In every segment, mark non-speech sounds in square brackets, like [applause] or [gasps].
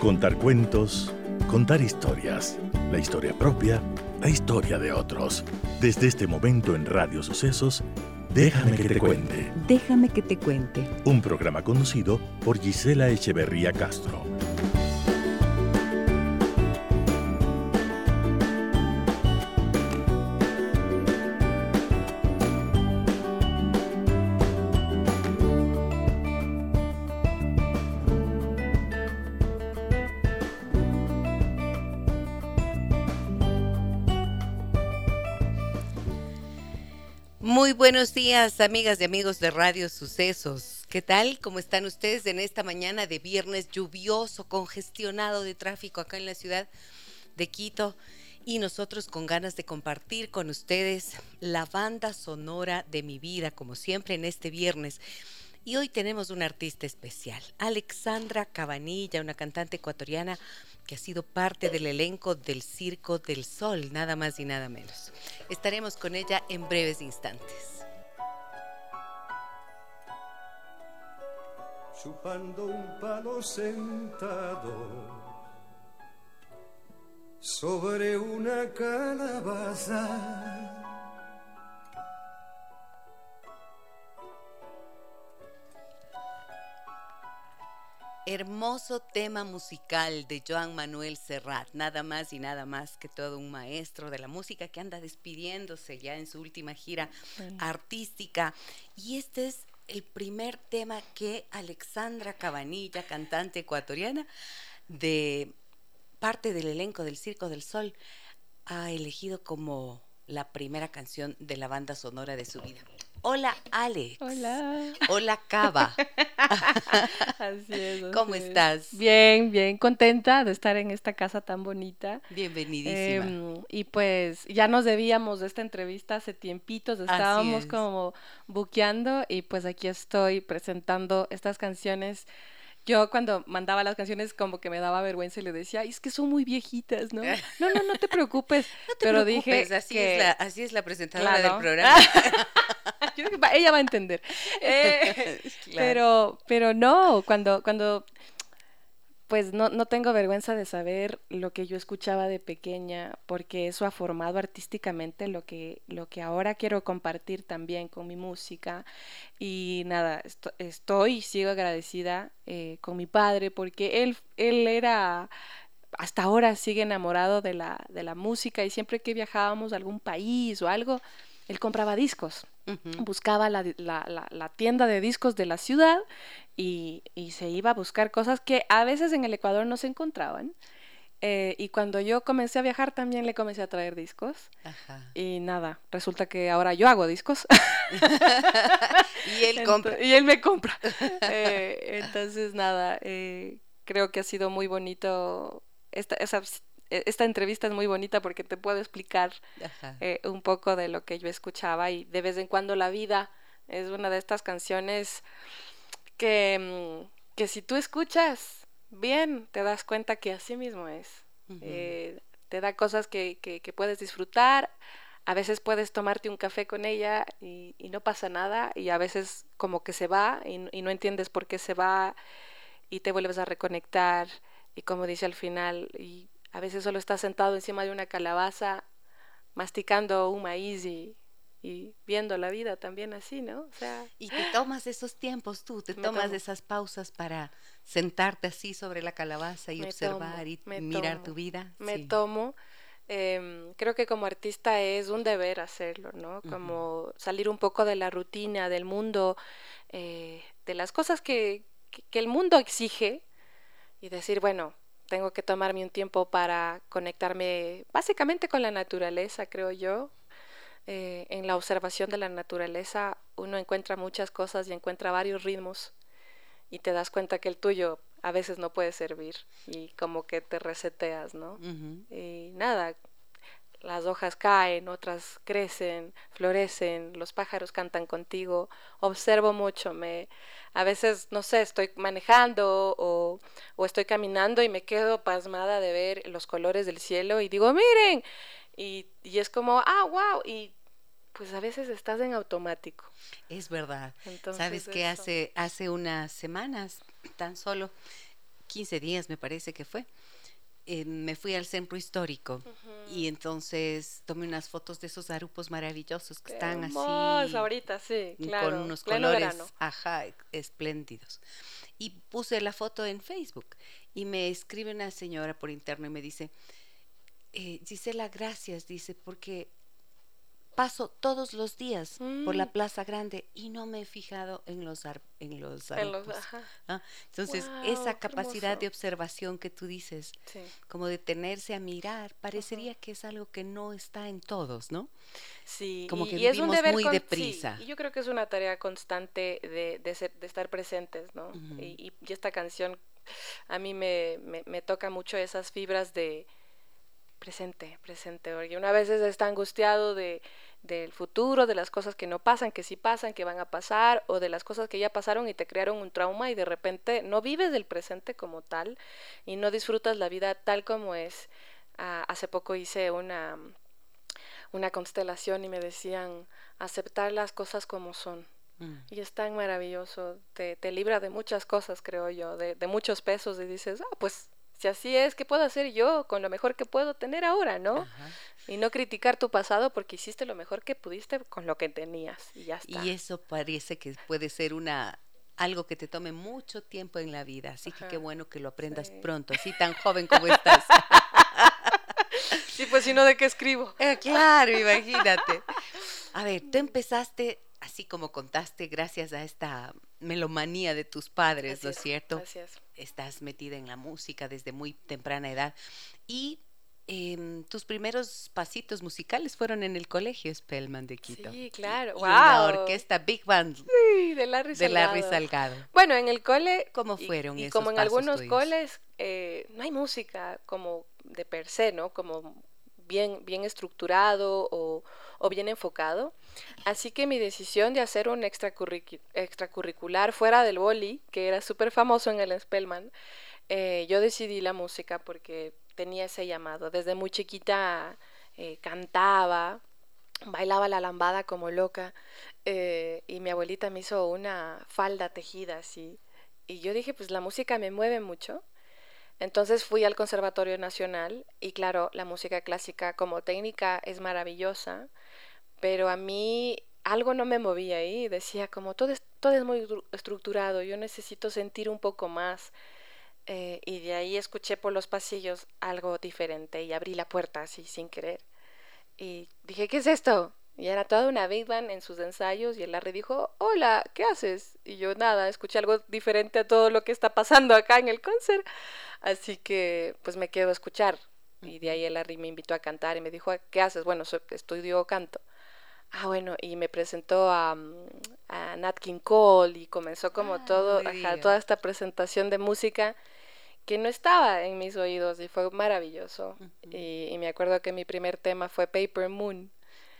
Contar cuentos, contar historias, la historia propia, la historia de otros. Desde este momento en Radio Sucesos, Déjame que te cuente. Déjame que te cuente. Un programa conducido por Gisela Echeverría Castro. Buenos días, amigas y amigos de Radio Sucesos. ¿Qué tal? ¿Cómo están ustedes en esta mañana de viernes lluvioso, congestionado de tráfico acá en la ciudad de Quito? Y nosotros con ganas de compartir con ustedes la banda sonora de mi vida, como siempre en este viernes. Y hoy tenemos una artista especial, Alexandra Cabanilla, una cantante ecuatoriana que ha sido parte del elenco del Circo del Sol, nada más y nada menos. Estaremos con ella en breves instantes. Chupando un palo sentado sobre una calabaza. Hermoso tema musical de Joan Manuel Serrat, nada más y nada más que todo un maestro de la música que anda despidiéndose ya en su última gira artística. Y este es el primer tema que Alexandra Cabanilla, cantante ecuatoriana, de parte del elenco del Circo del Sol, ha elegido como la primera canción de la banda sonora de su vida. Hola Alex. Hola. Hola Cava. [laughs] así es. ¿Cómo estás? Bien, bien, contenta de estar en esta casa tan bonita. Bienvenidísima. Em, y pues ya nos debíamos de esta entrevista hace tiempitos, estábamos como buqueando y pues aquí estoy presentando estas canciones yo cuando mandaba las canciones como que me daba vergüenza y le decía, es que son muy viejitas, ¿no? [laughs] No, no, no te preocupes. No te pero preocupes, dije así, que... es la, así es la presentadora Claro. del programa. [laughs] Yo creo que va- ella va a entender. [laughs] Eh, Claro. Pero, pero no, cuando, cuando, pues no, no tengo vergüenza de saber lo que yo escuchaba de pequeña, porque eso ha formado artísticamente lo que, lo que ahora quiero compartir también con mi música. Y nada, esto- estoy y sigo agradecida eh, con mi padre, porque él, él era hasta ahora sigue enamorado de la, de la música y siempre que viajábamos a algún país o algo, él compraba discos Buscaba la, la- la- la tienda de discos de la ciudad y, y se iba a buscar cosas que a veces en el Ecuador no se encontraban. Eh, y cuando yo comencé a viajar también le comencé a traer discos. Ajá. Y nada, resulta que ahora yo hago discos. [laughs] Y él compra. Y él me compra. [laughs] Eh, entonces, nada, eh, creo que ha sido muy bonito. Esta, esa- esta entrevista es muy bonita porque te puedo explicar eh, un poco de lo que yo escuchaba y de vez en cuando la vida es una de estas canciones que, mm, que si tú escuchas bien te das cuenta que así mismo es. Eh, te da cosas que, que- que puedes disfrutar, a veces puedes tomarte un café con ella y, y no pasa nada y a veces como que se va y, y no entiendes por qué se va y te vuelves a reconectar y como dice al final y a veces solo estás sentado encima de una calabaza masticando un maíz y, y viendo la vida también así, ¿no? O sea, Y te tomas esos tiempos tú, te [gasps] tomas tomo. esas pausas para sentarte así sobre la calabaza y Me observar tomo, y mirar tomo, tu vida. me Sí. tomo. em, creo que como artista es un deber hacerlo, ¿no? Como salir un poco de la rutina, del mundo, eh, de las cosas que el mundo exige y decir, bueno, tengo que tomarme un tiempo para conectarme básicamente con la naturaleza, creo yo. Eh, en la observación de la naturaleza uno encuentra muchas cosas y encuentra varios ritmos y te das cuenta que el tuyo a veces no puede servir y como que te reseteas, ¿no? Y nada, las hojas caen, otras crecen, florecen, los pájaros cantan contigo, observo mucho, me a veces, no sé, estoy manejando o, o estoy caminando y me quedo pasmada de ver los colores del cielo y digo, miren, y, y es como, ah, wow, y pues a veces estás en automático. Es verdad. Entonces, Sabes que hace, hace unas semanas, tan solo, 15 días me parece que fue, eh, me fui al centro histórico y entonces tomé unas fotos de esos arupos maravillosos que están así. ahorita, sí, claro. Con unos colores, ajá, espléndidos. Y puse la foto en Facebook y me escribe una señora por interno y me dice, eh, Gisela, gracias, dice, porque paso todos los días por la mm. Plaza Grande y no me he fijado en los en los, ¿ah? Entonces, esa capacidad de observación que tú dices, como detenerse a mirar, parecería que es algo que no está en todos, ¿no? Sí, como que vivimos muy deprisa. y yo creo que es una tarea constante de, de, estar presentes, ¿no? y, y, esta canción a mí me, me, me toca mucho esas fibras de presente, presente, porque una vez está angustiado de, del futuro, de las cosas que no pasan, que sí pasan, que van a pasar, o de las cosas que ya pasaron y te crearon un trauma y de repente no vives del presente como tal y no disfrutas la vida tal como es. Ah, hace poco hice una, una constelación y me decían aceptar las cosas como son. Mm. Y es tan maravilloso, te, te, libra de muchas cosas, creo yo, de, de muchos pesos y dices, ah, pues si así es, ¿qué puedo hacer yo con lo mejor que puedo tener ahora, no? Y no criticar tu pasado porque hiciste lo mejor que pudiste con lo que tenías y ya está. Y eso parece que puede ser una algo que te tome mucho tiempo en la vida, así que qué bueno que lo aprendas pronto, así tan joven como estás. [laughs] sí, pues si no, ¿de qué escribo? Eh, claro, imagínate. A ver, tú empezaste así como contaste, gracias a esta melomanía de tus padres, ¿no es cierto? Gracias. Estás metida en la música desde muy temprana edad. Y em, tus primeros pasitos musicales fueron en el colegio Spellman de Quito. Sí, claro. Y, la orquesta Big Band. Sí, de Larry Salgado. De Larry Salgado. Bueno, en el cole. ¿Cómo fueron y, y como en algunos coles, eh, no hay música como de per se, ¿no? Como bien, bien estructurado o, o bien enfocado. Así que mi decisión de hacer un extracurricular fuera del boli, que era súper famoso en el Spellman, eh, yo decidí la música porque tenía ese llamado. Desde muy chiquita eh, cantaba, bailaba la lambada como loca eh, y mi abuelita me hizo una falda tejida así. Y yo dije, pues la música me mueve mucho. Entonces fui al Conservatorio Nacional y claro, la música clásica como técnica es maravillosa, pero a mí algo no me movía ahí, decía como todo es, todo es muy estructurado, yo necesito sentir un poco más. Eh, y de ahí escuché por los pasillos algo diferente y abrí la puerta así sin querer. Y dije, ¿qué es esto? Y era toda una big en sus ensayos y el Larry dijo, hola, ¿qué haces? Y yo nada, escuché algo diferente a todo lo que está pasando acá en el concert. Así que pues me quedo a escuchar. Y de ahí el Larry me invitó a cantar y me dijo, ¿qué haces? Bueno, estudio canto. Ah, bueno, y me presentó a, mm, a Nat King Cole y comenzó como ah, todo, toda esta presentación de música que no estaba en mis oídos y fue maravilloso. y, me acuerdo que mi primer tema fue Paper Moon.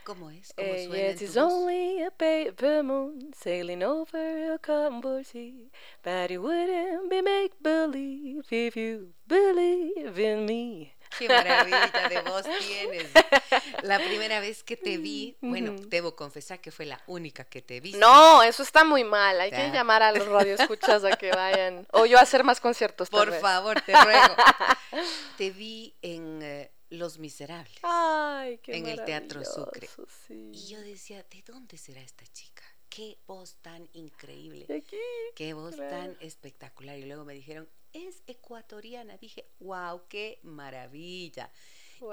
¿Cómo es? ¿Cómo eh, suena yes, it's only a paper moon sailing over a cardboard sea, but it wouldn't be make believe if you believe in me. Qué maravilla de voz tienes. La primera vez que te vi, bueno, debo confesar que fue la única que te vi. No, eso está muy mal. Hay que llamar a los radioescuchas a que vayan. O yo a hacer más conciertos. Por favor, te ruego. [laughs] te vi en eh, Los Miserables. Ay, qué En el Teatro Sucre. Sí. Y yo decía, ¿de dónde será esta chica? Qué voz tan increíble. De aquí. Qué voz tan espectacular. Y luego me dijeron, es ecuatoriana. Dije, wow, qué maravilla.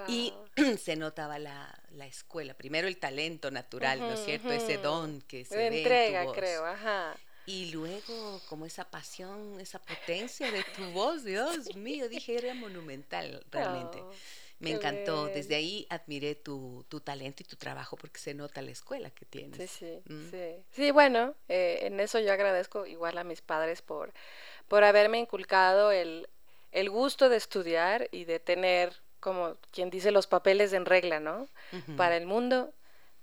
Y [clears throat] se notaba la, la, escuela, primero el talento natural, ¿no es cierto? Ese don que se ve entrega, en tu voz. creo, ajá. Y luego, como esa pasión, esa potencia de tu voz, Dios mío, dije, era monumental realmente. Oh, Me encantó. Desde ahí admiré tu, tu, talento y tu trabajo porque se nota la escuela que tienes. Sí, sí. Mm. Sí. sí, bueno, eh, en eso yo agradezco igual a mis padres por por haberme inculcado el, el gusto de estudiar y de tener, como quien dice, los papeles en regla, ¿no? Para el mundo.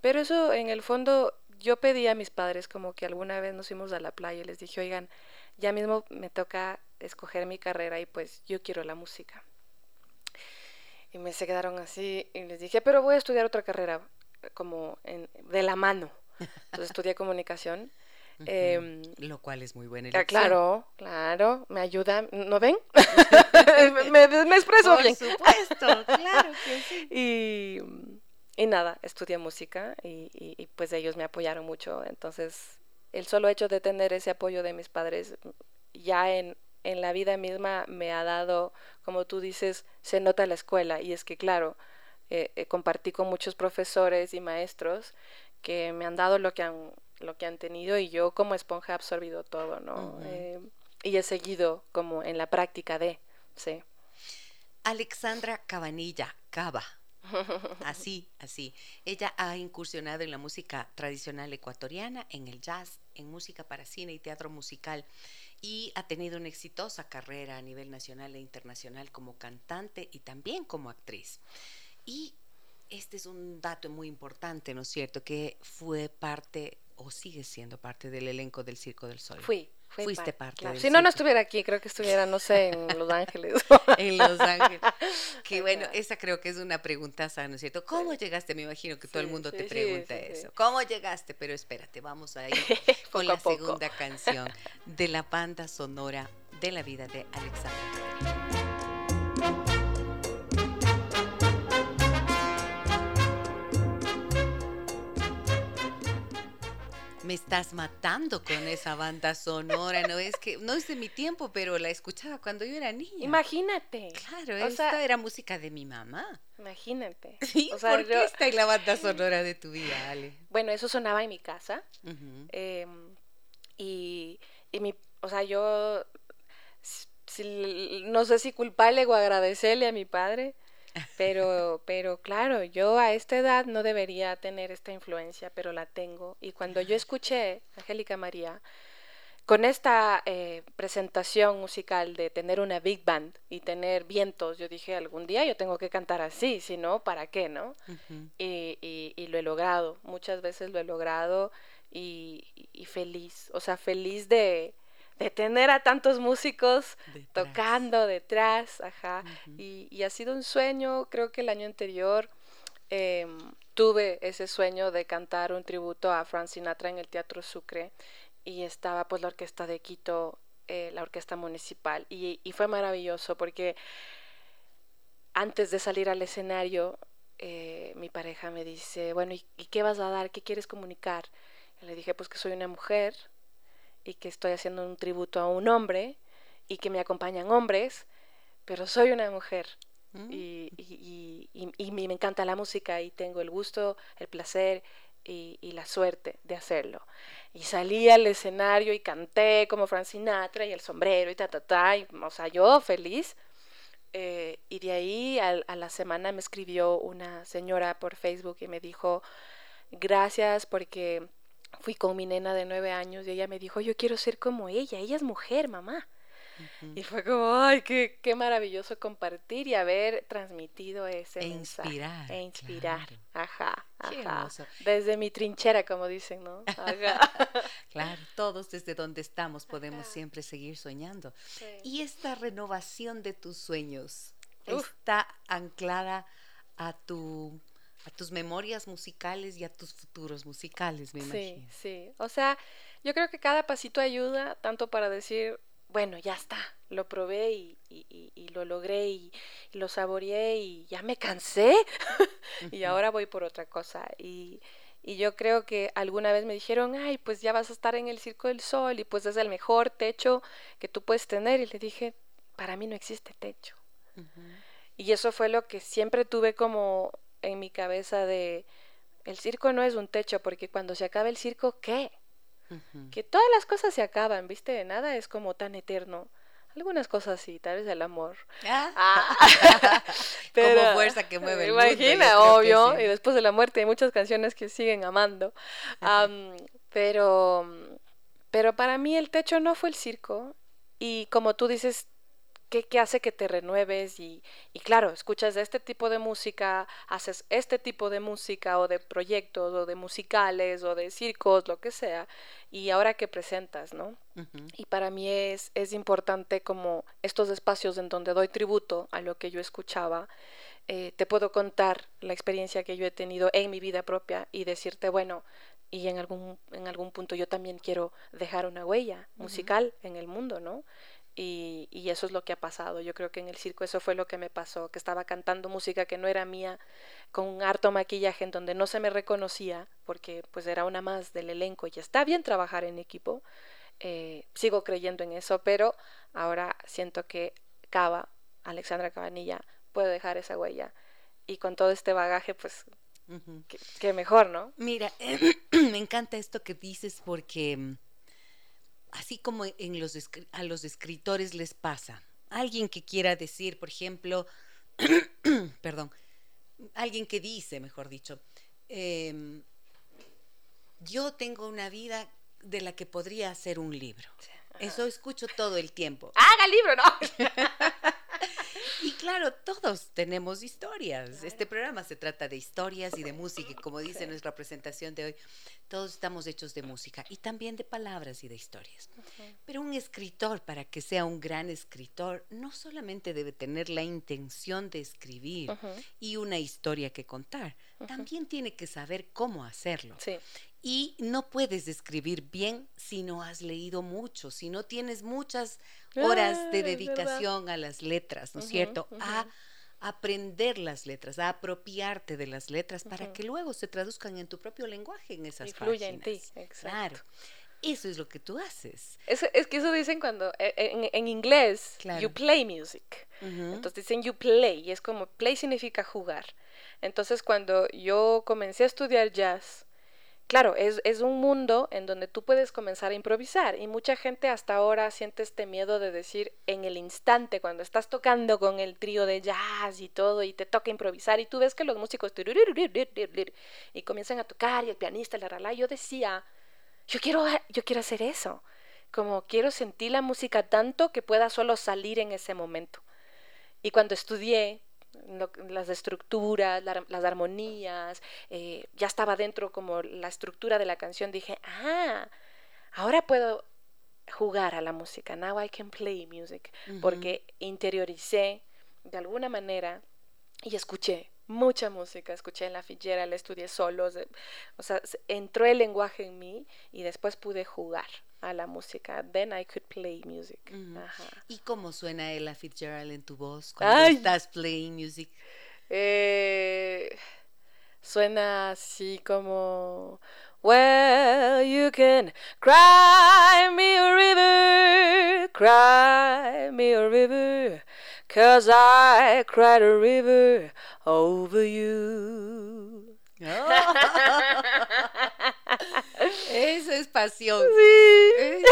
Pero eso, en el fondo, yo pedí a mis padres como que alguna vez nos fuimos a la playa y les dije, oigan, ya mismo me toca escoger mi carrera y pues yo quiero la música. Y me se quedaron así y les dije, pero voy a estudiar otra carrera como en, de la mano. Entonces estudié comunicación Em, Lo cual es muy bueno. Claro, claro, me ayuda, ¿no ven? [laughs] [laughs] me, me, expreso bien. Por supuesto, claro que sí. [laughs] Y, y nada, estudié música y, y, pues ellos me apoyaron mucho. Entonces, el solo hecho de tener ese apoyo de mis padres ya en, en la vida misma me ha dado, como tú dices, se nota la escuela. Y es que, claro, eh, eh, compartí con muchos profesores y maestros que me han dado lo que han lo que han tenido y yo como esponja he absorbido todo, ¿no? Eh, y he seguido como en la práctica de, sí. Alexandra Cabanilla, Cava. Así, así. Ella ha incursionado en la música tradicional ecuatoriana, en el jazz, en música para cine y teatro musical y ha tenido una exitosa carrera a nivel nacional e internacional como cantante y también como actriz. Y este es un dato muy importante, ¿no es cierto? Que fue parte o sigue siendo parte del elenco del Circo del Sol? Fui. Fuiste parte. si no, no estuviera aquí, creo que estuviera, no sé, en Los Ángeles. [laughs] en Los Ángeles. [laughs] Que bueno, esa creo que es una pregunta ¿no es cierto? ¿Cómo llegaste? Me imagino que todo el mundo te pregunta eso. ¿Cómo llegaste? Pero espérate, vamos a ir [laughs] con la segunda canción de la banda sonora de la vida de Alexander me estás matando con esa banda sonora, no es que no es de mi tiempo, pero la escuchaba cuando yo era niña. Imagínate. Claro, esta era música de mi mamá. Imagínate. [laughs] ¿Por qué está en la banda sonora de tu vida, Ale? Bueno, eso sonaba en mi casa. Em, y, y mi, o sea, yo no sé si culparle o agradecerle a mi padre pero, pero claro, yo a esta edad no debería tener esta influencia, pero la tengo. Y cuando yo escuché Angélica María, con esta eh, presentación musical de tener una big band y tener vientos, yo dije, algún día yo tengo que cantar así, si no, ¿para qué, no? y, y, y, lo he logrado, muchas veces lo he logrado y, y feliz, o sea, feliz de, de tener a tantos músicos tocando detrás, ajá. y, ha sido un sueño, creo que el año anterior em, tuve ese sueño de cantar un tributo a Frank Sinatra en el Teatro Sucre y estaba pues la orquesta de Quito, eh, la orquesta municipal, y, fue maravilloso porque antes de salir al escenario, eh, mi pareja me dice, bueno, ¿y, ¿y, qué vas a dar? ¿Qué quieres comunicar? Y le dije, pues que soy una mujer, y que estoy haciendo un tributo a un hombre y que me acompañan hombres, pero soy una mujer. Mm. Y, y, y, me encanta la música y tengo el gusto, el placer y, la suerte de hacerlo. Y salí al escenario y canté como Frank Sinatra y el sombrero y ta, ta, ta, y, o sea, yo feliz. Eh, y de ahí a, a, la semana me escribió una señora por Facebook y me dijo, gracias porque fui con mi nena de nueve años y ella me dijo, yo quiero ser como ella, ella es mujer, mamá. Y fue como, ay, qué, qué, maravilloso compartir y haber transmitido ese e inspirar. E inspirar. Ajá, ajá. Desde mi trinchera, como dicen, ¿no? Ajá. [laughs] claro, todos desde donde estamos podemos siempre seguir soñando. Y esta renovación de tus sueños está anclada a tu a tus memorias musicales y a tus futuros musicales, me imagino. Sí, sí. O sea, yo creo que cada pasito ayuda tanto para decir, bueno, ya está, lo probé y, lo logré y, lo saboreé y ya me cansé [laughs] y ahora voy por otra cosa. Y, yo creo que alguna vez me dijeron, ay, pues ya vas a estar en el Circo del Sol y pues es el mejor techo que tú puedes tener. Y le dije, para mí no existe techo. Y eso fue lo que siempre tuve como en mi cabeza de el circo no es un techo, porque cuando se acaba el circo, ¿qué? Que todas las cosas se acaban, ¿viste? Nada es como tan eterno. Algunas cosas sí, tal vez el amor. Ah. ah. [laughs] como fuerza que mueve el Imagina, obvio. Y después de la muerte hay muchas canciones que siguen amando. pero, pero para mí el techo no fue el circo. Y como tú dices, ¿Qué, hace que te renueves? Y, y, claro, escuchas este tipo de música, haces este tipo de música o de proyectos o de musicales o de circos, lo que sea, y ahora que presentas, ¿no? Y para mí es, es importante como estos espacios en donde doy tributo a lo que yo escuchaba, eh, te puedo contar la experiencia que yo he tenido en mi vida propia y decirte, bueno, y en algún, en algún punto yo también quiero dejar una huella musical en el mundo, ¿no? Y, y, eso es lo que ha pasado. Yo creo que en el circo eso fue lo que me pasó, que estaba cantando música que no era mía, con un harto maquillaje en donde no se me reconocía, porque pues era una más del elenco y está bien trabajar en equipo. Eh, sigo creyendo en eso, pero ahora siento que Cava, Alexandra Cabanilla, puede dejar esa huella. Y con todo este bagaje, pues, que, mejor, ¿no? Mira, [clears throat] me encanta esto que dices porque así como en los a los escritores les pasa, alguien que quiera decir, por ejemplo, [clears throat] perdón, alguien que dice, mejor dicho, em, yo tengo una vida de la que podría hacer un libro. Eso escucho todo el tiempo. Haga libro, ¿no? [laughs] Y claro, todos tenemos historias. Este programa se trata de historias y de [laughs] música. Y como dice nuestra presentación de hoy, todos estamos hechos de música y también de palabras y de historias. Pero un escritor, para que sea un gran escritor, no solamente debe tener la intención de escribir y una historia que contar, también tiene que saber cómo hacerlo. Sí. Y no puedes escribir bien si no has leído mucho, si no tienes muchas horas de dedicación a las letras, ¿no es cierto? A aprender las letras, a apropiarte de las letras para que luego se traduzcan en tu propio lenguaje en esas Influye en ti, exacto. Claro. Eso es lo que tú haces. Es, es que eso dicen cuando, e, en, inglés, you play music. Entonces dicen you play, y es como play significa jugar. Entonces cuando yo comencé a estudiar jazz, claro, es, es, un mundo en donde tú puedes comenzar a improvisar y mucha gente hasta ahora siente este miedo de decir en el instante, cuando estás tocando con el trío de jazz y todo y te toca improvisar y tú ves que los músicos y comienzan a tocar y el pianista, la rala, yo decía, yo quiero, yo quiero hacer eso, como quiero sentir la música tanto que pueda solo salir en ese momento. Y cuando estudié las estructuras, las armonías, eh, ya estaba dentro como la estructura de la canción, dije, ah, ahora puedo jugar a la música, now I can play music, porque interioricé de alguna manera y escuché mucha música, escuché en la fillera, la estudié solos, o sea, entró el lenguaje en mí y después pude jugar a la música. Then I could play music. ¿Y cómo suena Ella Fitzgerald en tu voz cuando estás playing music? Eh, suena así como Well, you can cry me a river, cry me a river, cause I cried a river over you. [laughs] Eso es pasión. [laughs] Sí.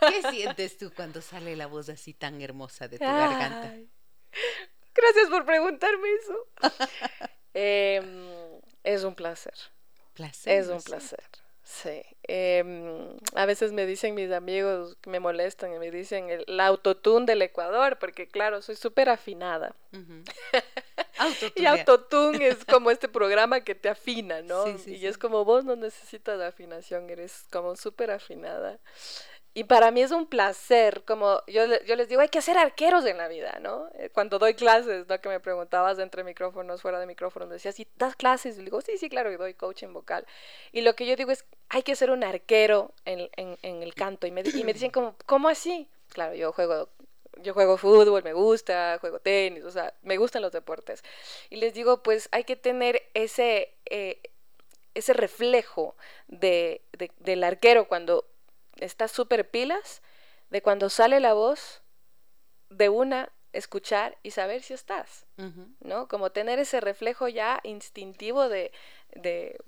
¿Qué, sientes tú cuando sale la voz así tan hermosa de tu garganta? Gracias por preguntarme eso. [laughs] Em, es un placer. Placer. Es un placer. Sí. Em, a veces me dicen mis amigos que me molestan y me dicen el, autotune del Ecuador, porque claro, soy súper afinada. [laughs] y autotune es como este programa que te afina, ¿no? y es como vos no necesitas afinación, eres como súper afinada. Y para mí es un placer, como yo, yo les digo, hay que ser arqueros en la vida, ¿no? Eh, cuando doy clases, ¿no? Que me preguntabas entre micrófonos, fuera de micrófonos, decías, ¿y das clases? Y digo, sí, sí, claro, y doy coaching vocal. Y lo que yo digo es, hay que ser un arquero en, en, en el canto. Y me, y me dicen, como, ¿cómo así? Claro, yo juego yo juego fútbol, me gusta, juego tenis, o sea, me gustan los deportes. Y les digo, pues hay que tener ese, eh, ese reflejo de, de, del arquero cuando estás súper pilas de cuando sale la voz de una escuchar y saber si estás, ¿no? Como tener ese reflejo ya instintivo de, de,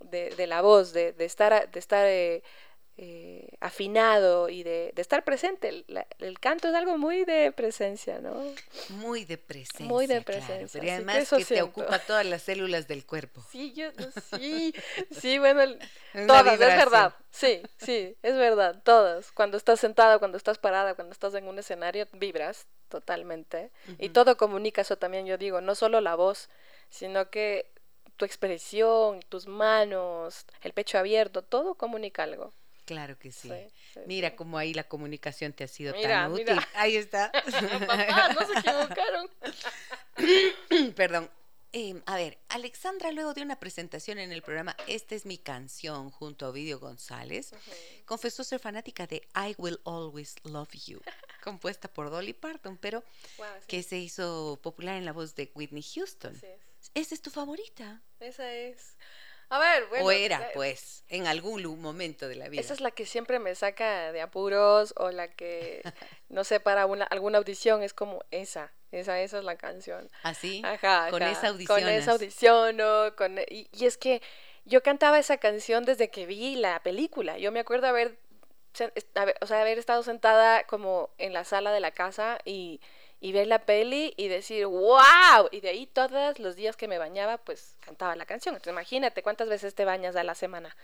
de, la voz, de, de estar, de estar eh, eh, afinado y de, estar presente. El, canto es algo muy de presencia, ¿no? Muy de presencia. Muy de presencia. pero además que, te ocupa todas las células del cuerpo. Sí, yo, sí, sí, bueno, [laughs] todas, es verdad. Sí, sí, es verdad, todas. Cuando estás sentada, cuando estás parada, cuando estás en un escenario, vibras totalmente. Y todo comunica eso también, yo digo, no solo la voz, sino que tu expresión, tus manos, el pecho abierto, todo comunica algo. Claro que sí. mira cómo ahí la comunicación te ha sido tan útil. Ahí está. [laughs] Papá, no se equivocaron. [coughs] Perdón. Em, a ver, Alexandra, luego de una presentación en el programa Esta es mi canción junto a Ovidio González, confesó ser fanática de I Will Always Love You, [laughs] compuesta por Dolly Parton, pero Wow, que se hizo popular en la voz de Whitney Houston. así es. ¿Esa es tu favorita? Esa es. A ver, bueno. ¿O era, eh, pues, en algún momento de la vida? Esa es la que siempre me saca de apuros o la que, [laughs] no sé, para una, alguna audición es como esa, esa, esa es la canción. ¿Así? Ajá, Con ajá, esa Con audicionas. esa audiciono, con, y, y es que yo cantaba esa canción desde que vi la película. Yo me acuerdo haber- o sea, haber estado sentada como en la sala de la casa y, y ver la peli y decir, wow, y de ahí todos los días que me bañaba, pues cantaba la canción. Entonces imagínate cuántas veces te bañas a la semana.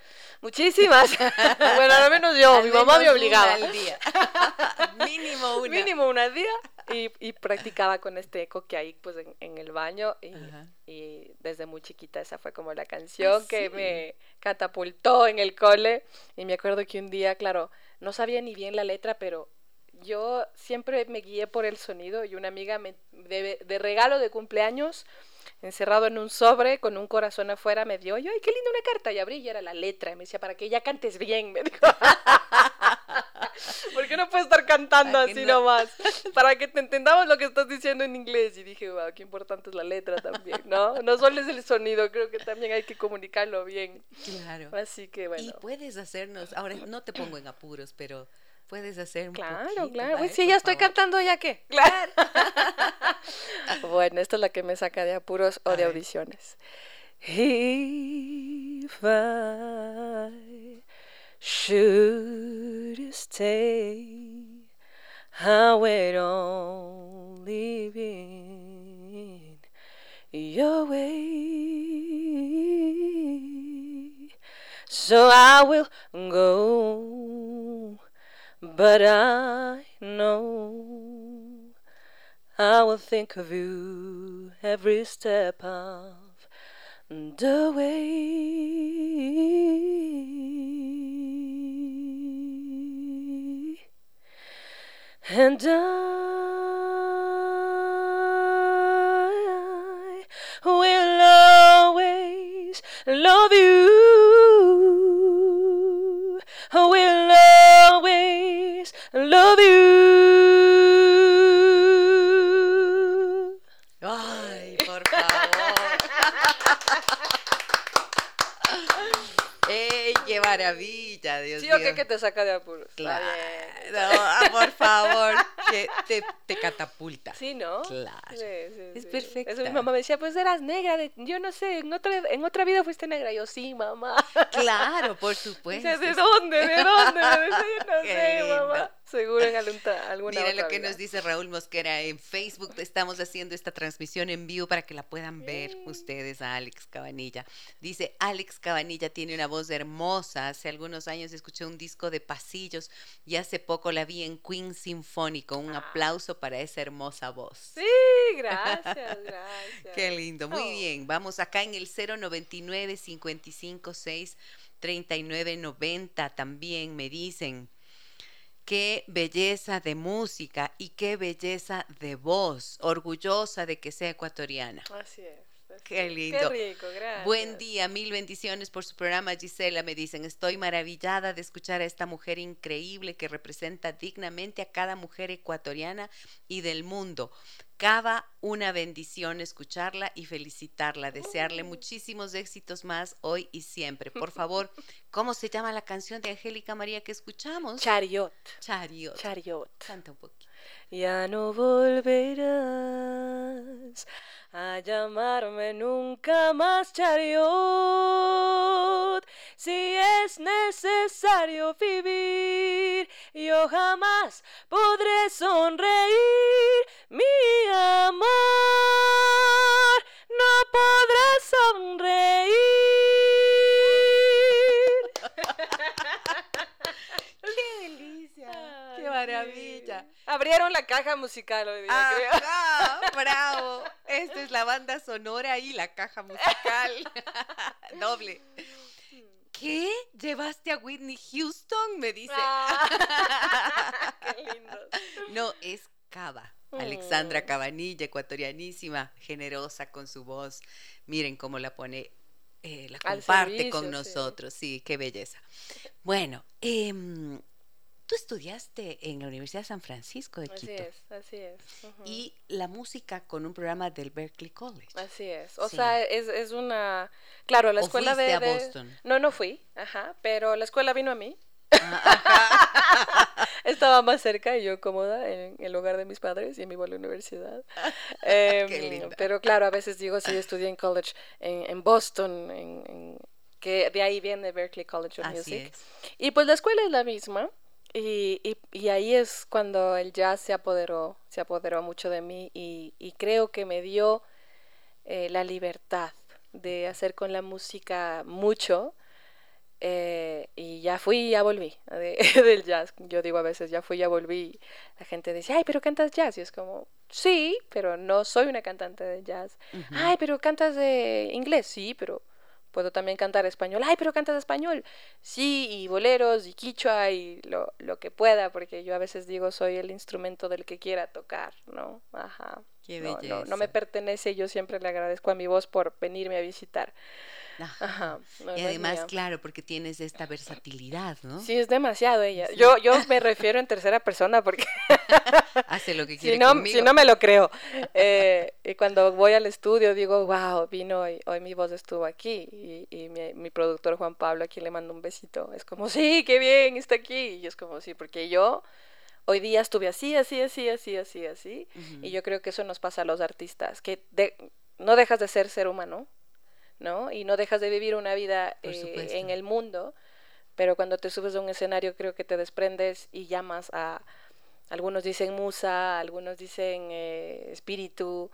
Muchísimas. [laughs] bueno, al menos yo, Al mi mamá me obligaba. una al día. [laughs] Mínimo una. Mínimo una al día y, y practicaba con este eco que hay pues en, en el baño y, desde muy chiquita esa fue como la canción que me catapultó en el cole y me acuerdo que un día, claro, no sabía ni bien la letra, pero yo siempre me guié por el sonido y una amiga me, de, de regalo de cumpleaños encerrado en un sobre con un corazón afuera me dio, yo, ay, qué linda una carta y abrí y era la letra y me decía, para que ya cantes bien, me dijo. [laughs] ¿Por qué no puedes estar cantando así no- nomás? Para que te entendamos lo que estás diciendo en inglés. Y dije, wow, qué importante es la letra también, ¿no? No solo es el sonido, creo que también hay que comunicarlo bien. Claro. Así que Y bueno. puedes hacernos, ahora no te pongo en apuros, pero puedes hacer un Claro, poquito, claro. sí, Por ya estoy favor. cantando, ¿ya qué? Claro. [laughs] bueno, esta es la que me saca de apuros o A de ver. audiciones. If I should stay, I would only be in your way. So I will go, but I know I will think of you every step of the way. And I will always love you. Love you. Ay, por favor. ¡Ey, qué maravilla, Dios ¿Sí mío! o qué que te saca de apuros? Claro, bien. ah, por favor, que te, te catapulta. Sí, ¿no? Claro. Sí, sí, Es sí. perfecta. Eso mi mamá me decía, pues eras negra, de- yo no sé, en otra, en otra vida fuiste negra. Yo, sí, mamá. Claro, por [laughs] supuesto. ¿de dónde? ¿De dónde? Me decía, yo [laughs] no Qué sé, lindo. mamá. Seguro en alguna Mira otra lo que vida. nos dice Raúl Mosquera en Facebook. Estamos haciendo esta transmisión en vivo para que la puedan ver ustedes a Alex Cabanilla. Dice, Alex Cabanilla tiene una voz hermosa. Hace algunos años escuché un disco de pasillos y hace poco la vi en Queen Sinfónico. Un aplauso para esa hermosa voz. Sí, gracias, [laughs] gracias. Qué lindo, muy Oh. bien. Vamos acá en el 099 55 6 39 90 también me dicen. Qué belleza de música y qué belleza de voz. Orgullosa de que sea ecuatoriana. Así es. así Qué lindo. Qué rico, gracias. Buen día, mil bendiciones por su programa, Gisela. Me dicen, estoy maravillada de escuchar a esta mujer increíble que representa dignamente a cada mujer ecuatoriana y del mundo. Cada una bendición escucharla y felicitarla, desearle muchísimos éxitos más hoy y siempre. Por [laughs] favor, ¿cómo se llama la canción de Angélica María que escuchamos? Chariot. Chariot. Chariot. Canta un poquito. Ya no volverás a llamarme nunca más chariot. Si es necesario vivir, yo jamás podré sonreír. Mi amor no podrá sonreír. [laughs] ¡Qué delicia! Ay, ¡Qué maravilla! Abrieron la caja musical hoy día, creo. Ajá, [laughs] bravo. Esta es la banda sonora y la caja musical. [laughs] Doble. ¿Qué? ¿Llevaste a Whitney Houston? Me dice. Ah, qué lindo. No, es Cava. Alexandra Mm. Cabanilla, ecuatorianísima, generosa con su voz. Miren cómo la pone, eh, la comparte con servicio, nosotros. Sí, qué belleza. Bueno, em, tú estudiaste en la Universidad de San Francisco de Así Quito es, así es. y la música con un programa del Berkeley College. Así es. O Sí. sea, es, es una... Claro, la ¿O escuela de, a de- Boston? No, no fui, ajá, pero la escuela vino a mí. Ah, [laughs] Estaba más cerca y yo cómoda en el hogar de mis padres y me iba a la universidad. [laughs] Em, linda. Pero claro, a veces digo, sí, estudié en college en, en Boston, en, en- que de ahí viene Berkeley College of Así Music. es. Y pues la escuela es la misma. Y, y, y ahí es cuando el jazz se apoderó, se apoderó mucho de mí y, y creo que me dio eh, la libertad de hacer con la música mucho. Eh, y ya fui y ya volví [laughs] de- del jazz. Yo digo a veces, ya fui y ya volví. La gente dice, ay, pero cantas jazz. Y es como, sí, pero no soy una cantante de jazz. Ay, pero cantas de inglés, sí, pero puedo también cantar español. Ay, pero cantas español. Sí, y boleros y quichua y lo, lo que pueda, porque yo a veces digo soy el instrumento del que quiera tocar, ¿no? Ajá. Qué no, no, no me pertenece yo siempre le agradezco a mi voz por venirme a visitar. Ajá. [laughs] Y además, claro, porque tienes esta versatilidad, ¿no? Sí, es demasiado ella. Yo, yo me refiero en tercera persona porque [laughs] Hace lo que [laughs] quiere si no, conmigo. si no me lo creo. Eh, y cuando voy al estudio digo, wow, vino hoy, hoy mi voz estuvo aquí. Y, y mi, mi productor Juan Pablo, a quien le mando un besito, es como, sí, qué bien, está aquí. Y es como, sí, porque yo hoy día estuve así, así, así, así, así, así. Y yo creo que eso nos pasa a los artistas, que de- no dejas de ser ser humano, ¿no? Y no dejas de vivir una vida eh, en el mundo, pero cuando te subes a un escenario creo que te desprendes y llamas a, algunos dicen musa, algunos dicen eh, espíritu,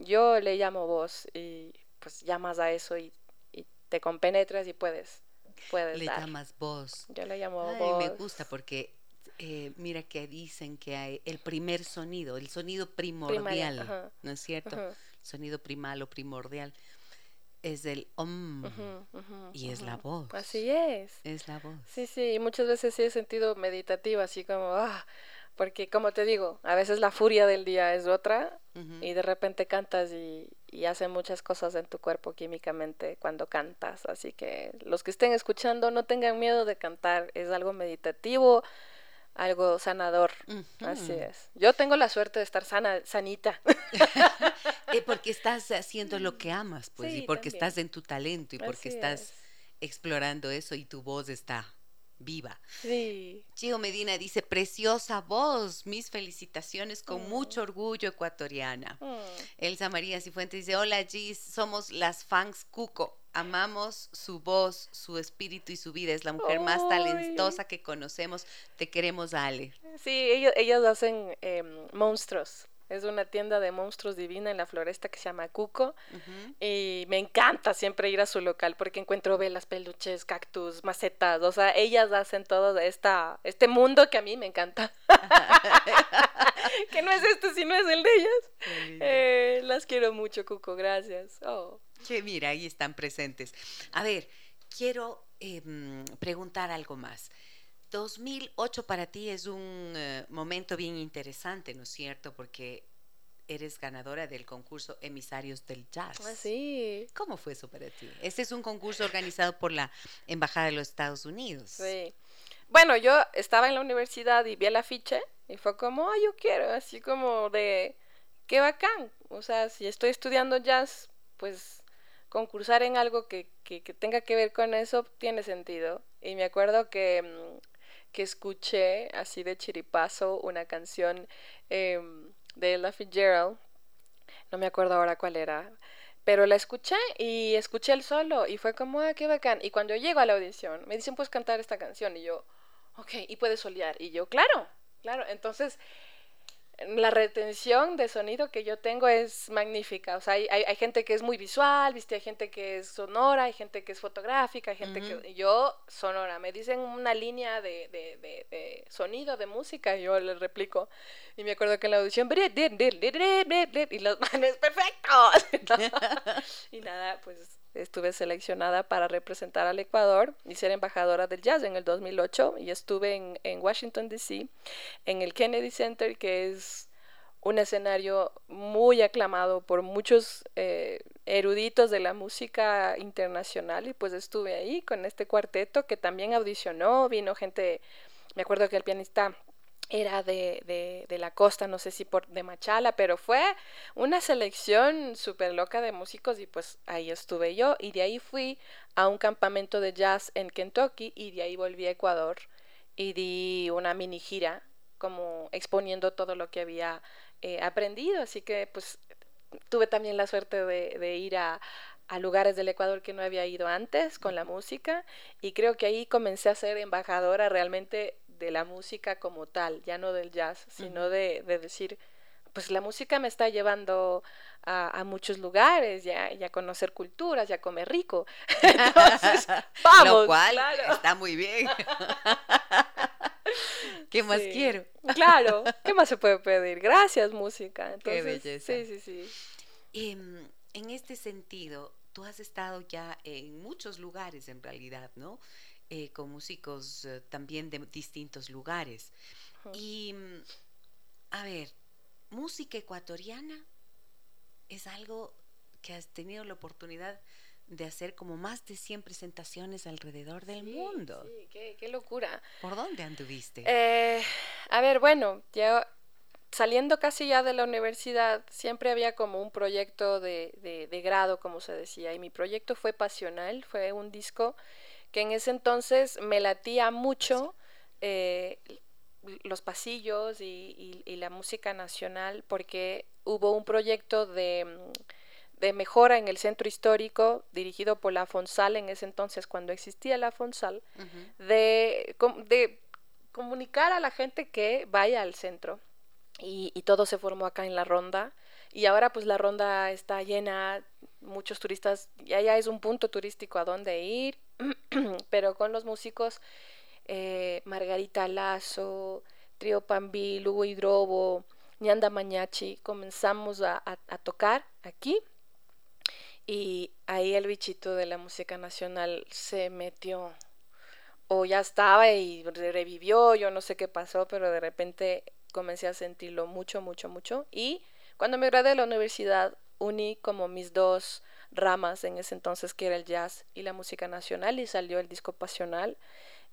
yo le llamo voz y pues llamas a eso y, y te compenetras y puedes, puedes Le dar. llamas voz. Yo le llamo Ay, voz. me gusta porque eh, mira que dicen que hay el primer sonido, el sonido primordial. ¿no es cierto? Sonido primal o primordial es el om, y es la voz. Así es. es la voz. Sí, sí, y muchas veces sí he sentido meditativa, así como, ah, porque como te digo, a veces la furia del día es otra y de repente cantas y, y hacen muchas cosas en tu cuerpo químicamente cuando cantas, así que los que estén escuchando no tengan miedo de cantar, es algo meditativo, algo sanador, así es. Yo tengo la suerte de estar sana, sanita. [laughs] Eh, porque estás haciendo lo que amas, pues, y porque también. estás en tu talento y porque Así estás es. explorando eso y tu voz está viva. Sí. Medina dice, preciosa voz, mis felicitaciones con Mm. mucho orgullo ecuatoriana. Mm. Elsa María Cifuentes dice, hola Gis, somos las fans Cuco, amamos su voz, su espíritu y su vida, es la mujer más talentosa que conocemos, te queremos Ale. Sí, ellos, ellas hacen em, monstruos. Es una tienda de monstruos divina en la floresta que se llama Cuco. Y me encanta siempre ir a su local porque encuentro velas, peluches, cactus, macetas. O sea, ellas hacen todo esta, este mundo que a mí me encanta. [laughs] [laughs] que no es este, sino es el de ellas. Eh, las quiero mucho, Cuco. Gracias. Oh. Que mira, ahí están presentes. A ver, quiero em, preguntar algo más. 2008 para ti es un eh, momento bien interesante, ¿no es cierto? Porque eres ganadora del concurso Emisarios del Jazz. Ah, sí. ¿Cómo fue eso para ti? Este es un concurso organizado por la Embajada de los Estados Unidos. Sí. Bueno, yo estaba en la universidad y vi el afiche y fue como, ay, yo quiero, así como de, qué bacán. O sea, si estoy estudiando jazz, pues concursar en algo que, que, tenga que ver con eso tiene sentido. Y me acuerdo que, mm, que escuché así de chiripazo una canción em, de Ella Fitzgerald, no me acuerdo ahora cuál era, pero la escuché y escuché el solo y fue como, ah, qué bacán. Y cuando llego a la audición, me dicen, puedes cantar esta canción. Y yo, ok, y puedes solear. Y yo, claro, claro. Entonces, la retención de sonido que yo tengo es magnífica. O sea, hay, hay, hay gente que es muy visual, ¿viste? Hay gente que es sonora, hay gente que es fotográfica, hay gente que... Yo, sonora. Me dicen una línea de, de, de, de sonido, de música, y yo les replico. Y me acuerdo que en la audición... Y los [laughs] manes, perfecto. [laughs] y nada, pues estuve seleccionada para representar al Ecuador y ser embajadora del jazz en el 2008 y estuve en, Washington, D.C., en el Kennedy Center, que es un escenario muy aclamado por muchos eh, eruditos de la música internacional y pues estuve ahí con este cuarteto que también audicionó, vino gente, me acuerdo que el pianista era de, de, la costa, no sé si por de Machala, pero fue una selección súper loca de músicos y pues ahí estuve yo. Y de ahí fui a un campamento de jazz en Kentucky y de ahí volví a Ecuador y di una mini gira como exponiendo todo lo que había eh, aprendido, así que pues tuve también la suerte de, de ir a, a lugares del Ecuador que no había ido antes con la música. Y creo que ahí comencé a ser embajadora realmente de la música como tal, ya no del jazz, sino de, decir, pues la música me está llevando a, muchos lugares, ya, ya conocer culturas, ya comer rico. [laughs] Entonces, [laughs] vamos. Lo cual está muy bien. [laughs] ¿Qué más quiero? Claro, ¿qué más se puede pedir? Gracias, música. Qué belleza. Sí, sí, sí. Em, en este sentido, tú has estado ya en muchos lugares en realidad, ¿no? Eh, con músicos eh, también de distintos lugares. Y, mm, a ver, música ecuatoriana es algo que has tenido la oportunidad de hacer como más de 100 presentaciones alrededor del mundo. Sí, qué, locura. ¿Por dónde anduviste? Eh, a ver, bueno, ya saliendo casi ya de la universidad, siempre había como un proyecto de, de, de grado, como se decía, y mi proyecto fue pasional, fue un disco que en ese entonces me latía mucho eh, los pasillos y, la música nacional porque hubo un proyecto de, de, mejora en el centro histórico dirigido por la Fonsal en ese entonces cuando existía la Fonsal de, de, comunicar a la gente que vaya al centro. Y, y todo se formó acá en la ronda. Y ahora pues la ronda está llena, muchos turistas, ya, ya es un punto turístico a donde ir, [clears throat] pero con los músicos eh, Margarita Lazo, Trio Pambi, Lugo Hidrobo, Ñanda Mañachi, comenzamos a, tocar aquí y ahí el bichito de la música nacional se metió o ya estaba y revivió, yo no sé qué pasó, pero de repente comencé a sentirlo mucho, mucho, mucho. Y cuando me gradué de la universidad uní como mis dos ramas en ese entonces, que era el jazz y la música nacional, y salió el disco Pasional.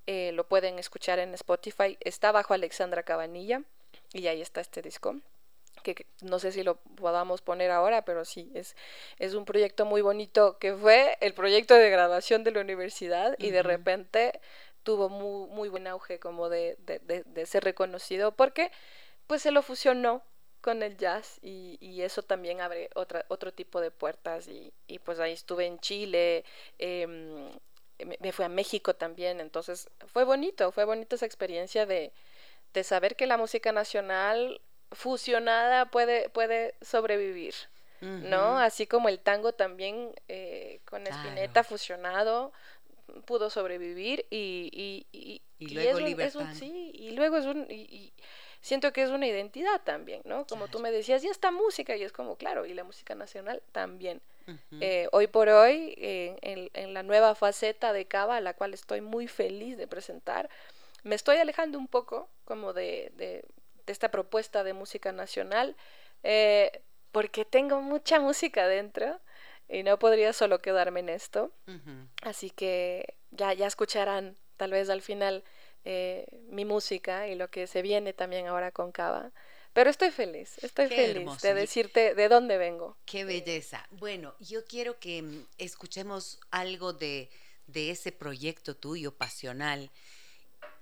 Eh, lo pueden escuchar en Spotify. Está bajo Alexandra Cabanilla y ahí está este disco que no sé si lo podamos poner ahora, pero sí, es, es un proyecto muy bonito que fue el proyecto de graduación de la universidad y de repente tuvo muy, muy buen auge como de, de, de, ser reconocido porque pues se lo fusionó con el jazz y, y, eso también abre otra, otro tipo de puertas y, y pues ahí estuve en Chile, em, me, fui a México también, entonces fue bonito, fue bonita esa experiencia de, de saber que la música nacional fusionada puede, puede sobrevivir. ¿No? Así como el tango también eh, con Spinetta fusionado pudo sobrevivir y, y, y, luego es sí, y luego es un siento que es una identidad también, ¿no? Como tú me decías, y esta música, y es como, claro, y la música nacional también. Eh, hoy por hoy, eh, en, la nueva faceta de Cava, a la cual estoy muy feliz de presentar, me estoy alejando un poco como de, de, esta propuesta de música nacional, eh, porque tengo mucha música dentro y no podría solo quedarme en esto. Así que ya, ya escucharán tal vez al final eh, mi música y lo que se viene también ahora con Cava. Pero estoy feliz, estoy feliz de decirte de dónde vengo. Qué belleza. Bueno, yo quiero que mm, escuchemos algo de, de ese proyecto tuyo, pasional.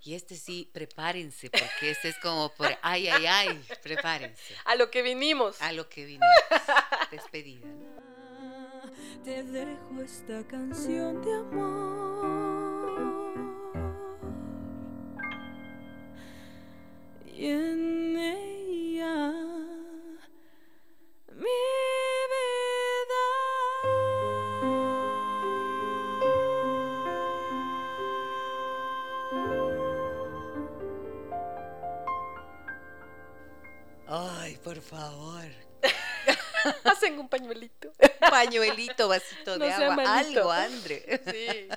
Y este sí, prepárense, porque este es como por, [laughs] ay, ay, ay, prepárense. A lo que vinimos. A lo que vinimos. [laughs] Despedida. Te dejo esta canción de amor y en ella mi vida. Ay, por favor. [laughs] Hacen un pañuelito. pañuelito, vasito de agua. Algo, Andre. Sí.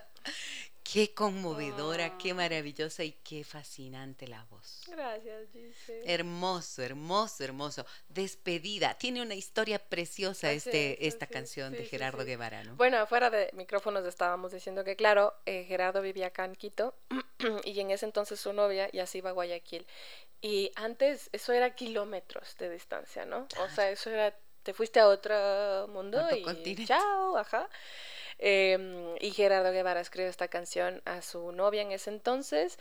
Qué conmovedora, qué maravillosa y qué fascinante la voz. Gracias, Gise. Hermoso, hermoso, hermoso. Despedida. Tiene una historia preciosa Así este, es, esta así es. canción Sí, de Gerardo sí. Guevara, ¿no? Bueno, afuera de micrófonos estábamos diciendo que, claro, eh, Gerardo vivía acá en Quito [clears throat] y en ese entonces su novia ya se iba a Guayaquil. Y antes eso era kilómetros de distancia, ¿no? O sea, eso era, te fuiste a otro mundo Otro y continente. chao, ajá. Em, y Gerardo Guevara escribe esta canción a su novia en ese entonces.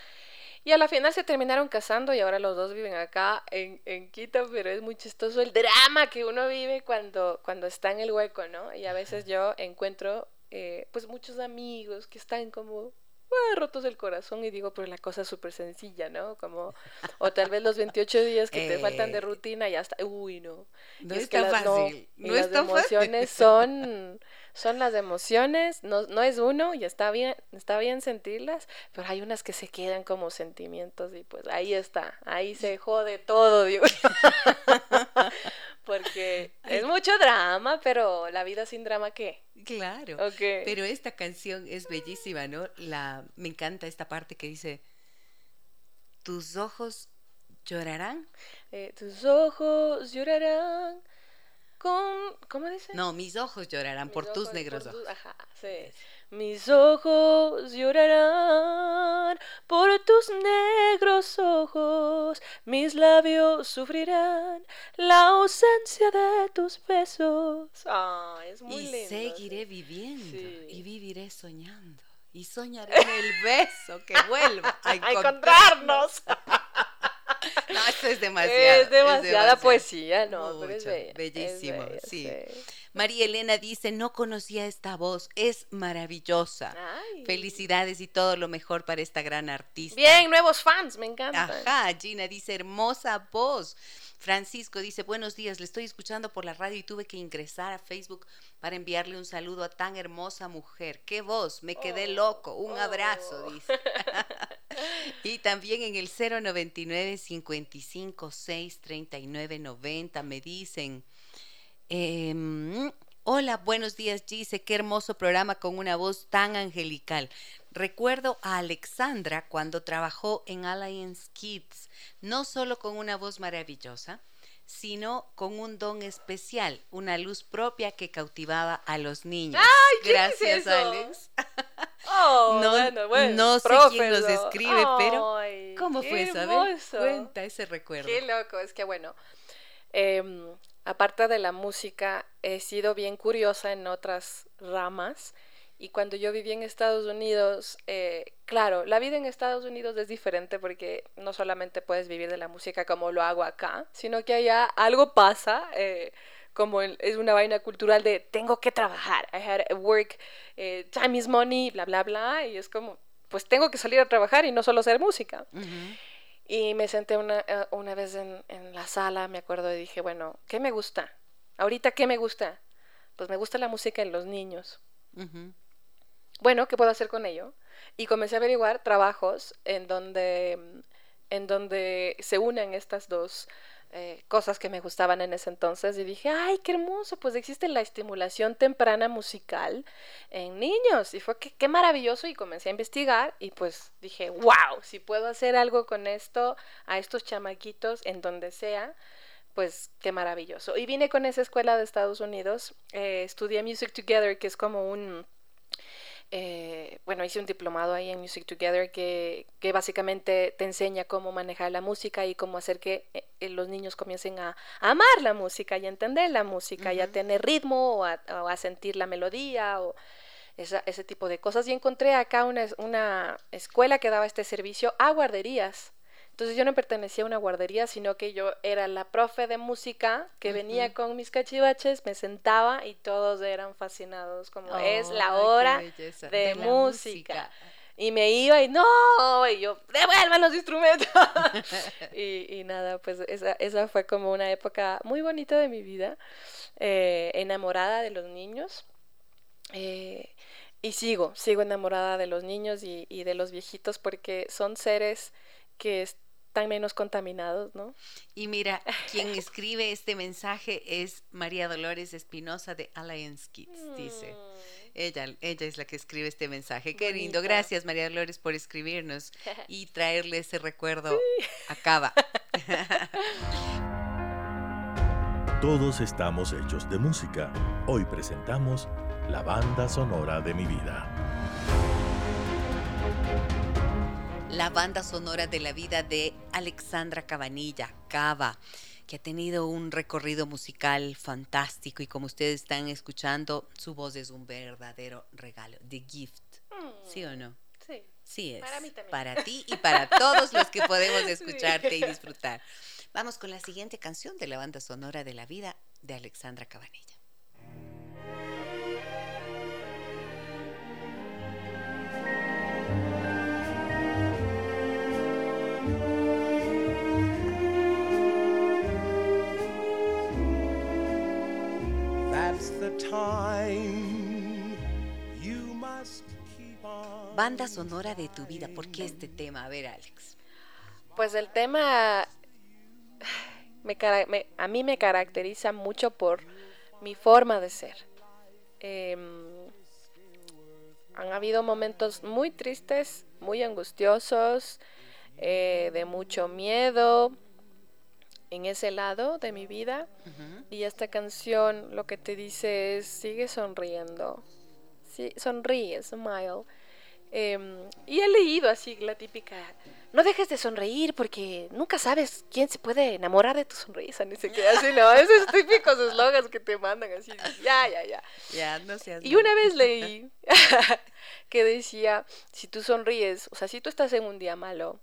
Y a la final se terminaron casando y ahora los dos viven acá en, en Quito, pero es muy chistoso el drama que uno vive cuando, cuando está en el hueco, ¿no? Y a veces yo encuentro eh, pues muchos amigos que están como ah, rotos del corazón y digo, pero la cosa es súper sencilla, ¿no? Como, o tal vez los 28 días que te faltan de Eh, rutina ya está, uy, no. No Y es que las- no, y las emociones fácil. son son las emociones, no, no es uno y está bien, está bien sentirlas, pero hay unas que se quedan como sentimientos y pues ahí está, ahí se jode todo, [laughs] digo yo. Porque es mucho drama, pero la vida sin drama, ¿qué? Claro. Ok. Pero esta canción es bellísima, ¿no? La, me encanta esta parte que dice, tus ojos llorarán. Eh, tus ojos llorarán con... ¿Cómo dice? No, mis ojos llorarán Mis por tus negros por ojos. Ajá, sí. Mis ojos llorarán por tus negros ojos, mis labios sufrirán la ausencia de tus besos. Ay, es muy y lindo. seguiré sí. viviendo Sí. y viviré soñando y soñaré en el beso que vuelva a [laughs] A encontrarnos. [laughs] No, esto es demasiado. Es demasiada demasiado. poesía, no, pero es Mucho, es bellísimo, sí. María Elena dice, no conocía esta voz, es maravillosa. Ay. Felicidades y todo lo mejor para esta gran artista. Bien, nuevos fans, me encanta. Ajá, Gina dice, hermosa voz. Francisco dice, buenos días, le estoy escuchando por la radio y tuve que ingresar a Facebook para enviarle un saludo a tan hermosa mujer. ¡Qué voz! Me quedé Oh, loco. Un abrazo, oh. dice. [laughs] y también en el 099 55 6 39 90 me dicen, em, hola, buenos días, Gise, qué hermoso programa con una voz tan angelical. Recuerdo a Alexandra cuando trabajó en Alliance Kids, no solo con una voz maravillosa, sino con un don especial, una luz propia que cautivaba a los niños. ¡Ay, ¿quién es Gracias? Alex. Oh, [laughs] No- bueno, bueno, no sé quién los escribe, pero ¿Cómo fue eso? A ver, hermoso. cuenta ese recuerdo. Qué loco, es que bueno, aparte de la música, he sido bien curiosa en otras ramas. Y cuando yo viví en Estados Unidos, eh, claro, la vida en Estados Unidos es diferente porque no solamente puedes vivir de la música como lo hago acá, sino que allá algo pasa, eh, como el- es una vaina cultural de tengo que trabajar, I had work, eh, time is money, bla, bla, bla, y es como, pues tengo que salir a trabajar y no solo hacer música. Ujú. Y me senté una, eh, una vez en, en la sala, me acuerdo, y dije, bueno, ¿qué me gusta? Ahorita, ¿qué me gusta? Pues me gusta la música en los niños. Bueno, ¿qué puedo hacer con ello? Y comencé a averiguar trabajos en donde, en donde se unen estas dos eh, cosas que me gustaban en ese entonces y dije, ay, qué hermoso, pues existe la estimulación temprana musical en niños. Y fue que, qué maravilloso y comencé a investigar y pues dije, wow, si puedo hacer algo con esto a estos chamaquitos en donde sea, pues qué maravilloso. Y vine con esa escuela de Estados Unidos, eh, estudié Music Together, que es como un eh, bueno, hice un diplomado ahí en Music Together que, que básicamente te enseña cómo manejar la música y cómo hacer que eh, eh, los niños comiencen a, a amar la música y a entender la música y a tener ritmo o a, o a sentir la melodía o esa- ese tipo de cosas. Y encontré acá una, una escuela que daba este servicio a guarderías. Entonces yo no pertenecía a una guardería, sino que yo era la profe de música que venía con mis cachivaches, me sentaba y todos eran fascinados, como es la hora de, música. Y me iba y no, y yo, devuelvan los instrumentos. [laughs] y, y nada, pues esa, esa fue como una época muy bonita de mi vida, eh, enamorada de los niños. eh, y sigo, sigo enamorada de los niños y, y de los viejitos porque son seres que están menos contaminados, ¿no? Y mira, quien escribe este mensaje es María Dolores Espinosa de Alliance Kids. Dice, Mm. Ella, ella es la que escribe este mensaje. Qué lindo. Gracias, María Dolores, por escribirnos [laughs] y traerle ese recuerdo a Cava. [laughs] Todos estamos hechos de música. Hoy presentamos la banda sonora de mi vida. La banda sonora de la vida de Alexandra Cabanilla, Cava, que ha tenido un recorrido musical fantástico y como ustedes están escuchando, su voz es un verdadero regalo. The Gift. ¿Sí o no? Sí. Sí es. Para mí también. Para ti y para todos los que podemos [laughs] escucharte y disfrutar. Vamos con la siguiente canción de la banda sonora de la vida de Alexandra Cabanilla. Banda sonora de tu vida. ¿Por qué este tema? A ver, Alex. Pues el tema [sighs] me cara- me- a mí me caracteriza mucho por mi forma de ser. Em, han habido momentos muy tristes, muy angustiosos, eh, de mucho miedo en ese lado de mi vida. Y esta canción lo que te dice es, sigue sonriendo. Sí, sonríe, smile. Em, y he leído así la típica, no dejes de sonreír porque nunca sabes quién se puede enamorar de tu sonrisa, ni se qué así, ¿no? [laughs] Esos típicos eslogans que te mandan así, ya, ya, ya. Ya, no seas. Y una vez leí [laughs] [laughs] que decía, si tú sonríes, o sea, si tú estás en un día malo,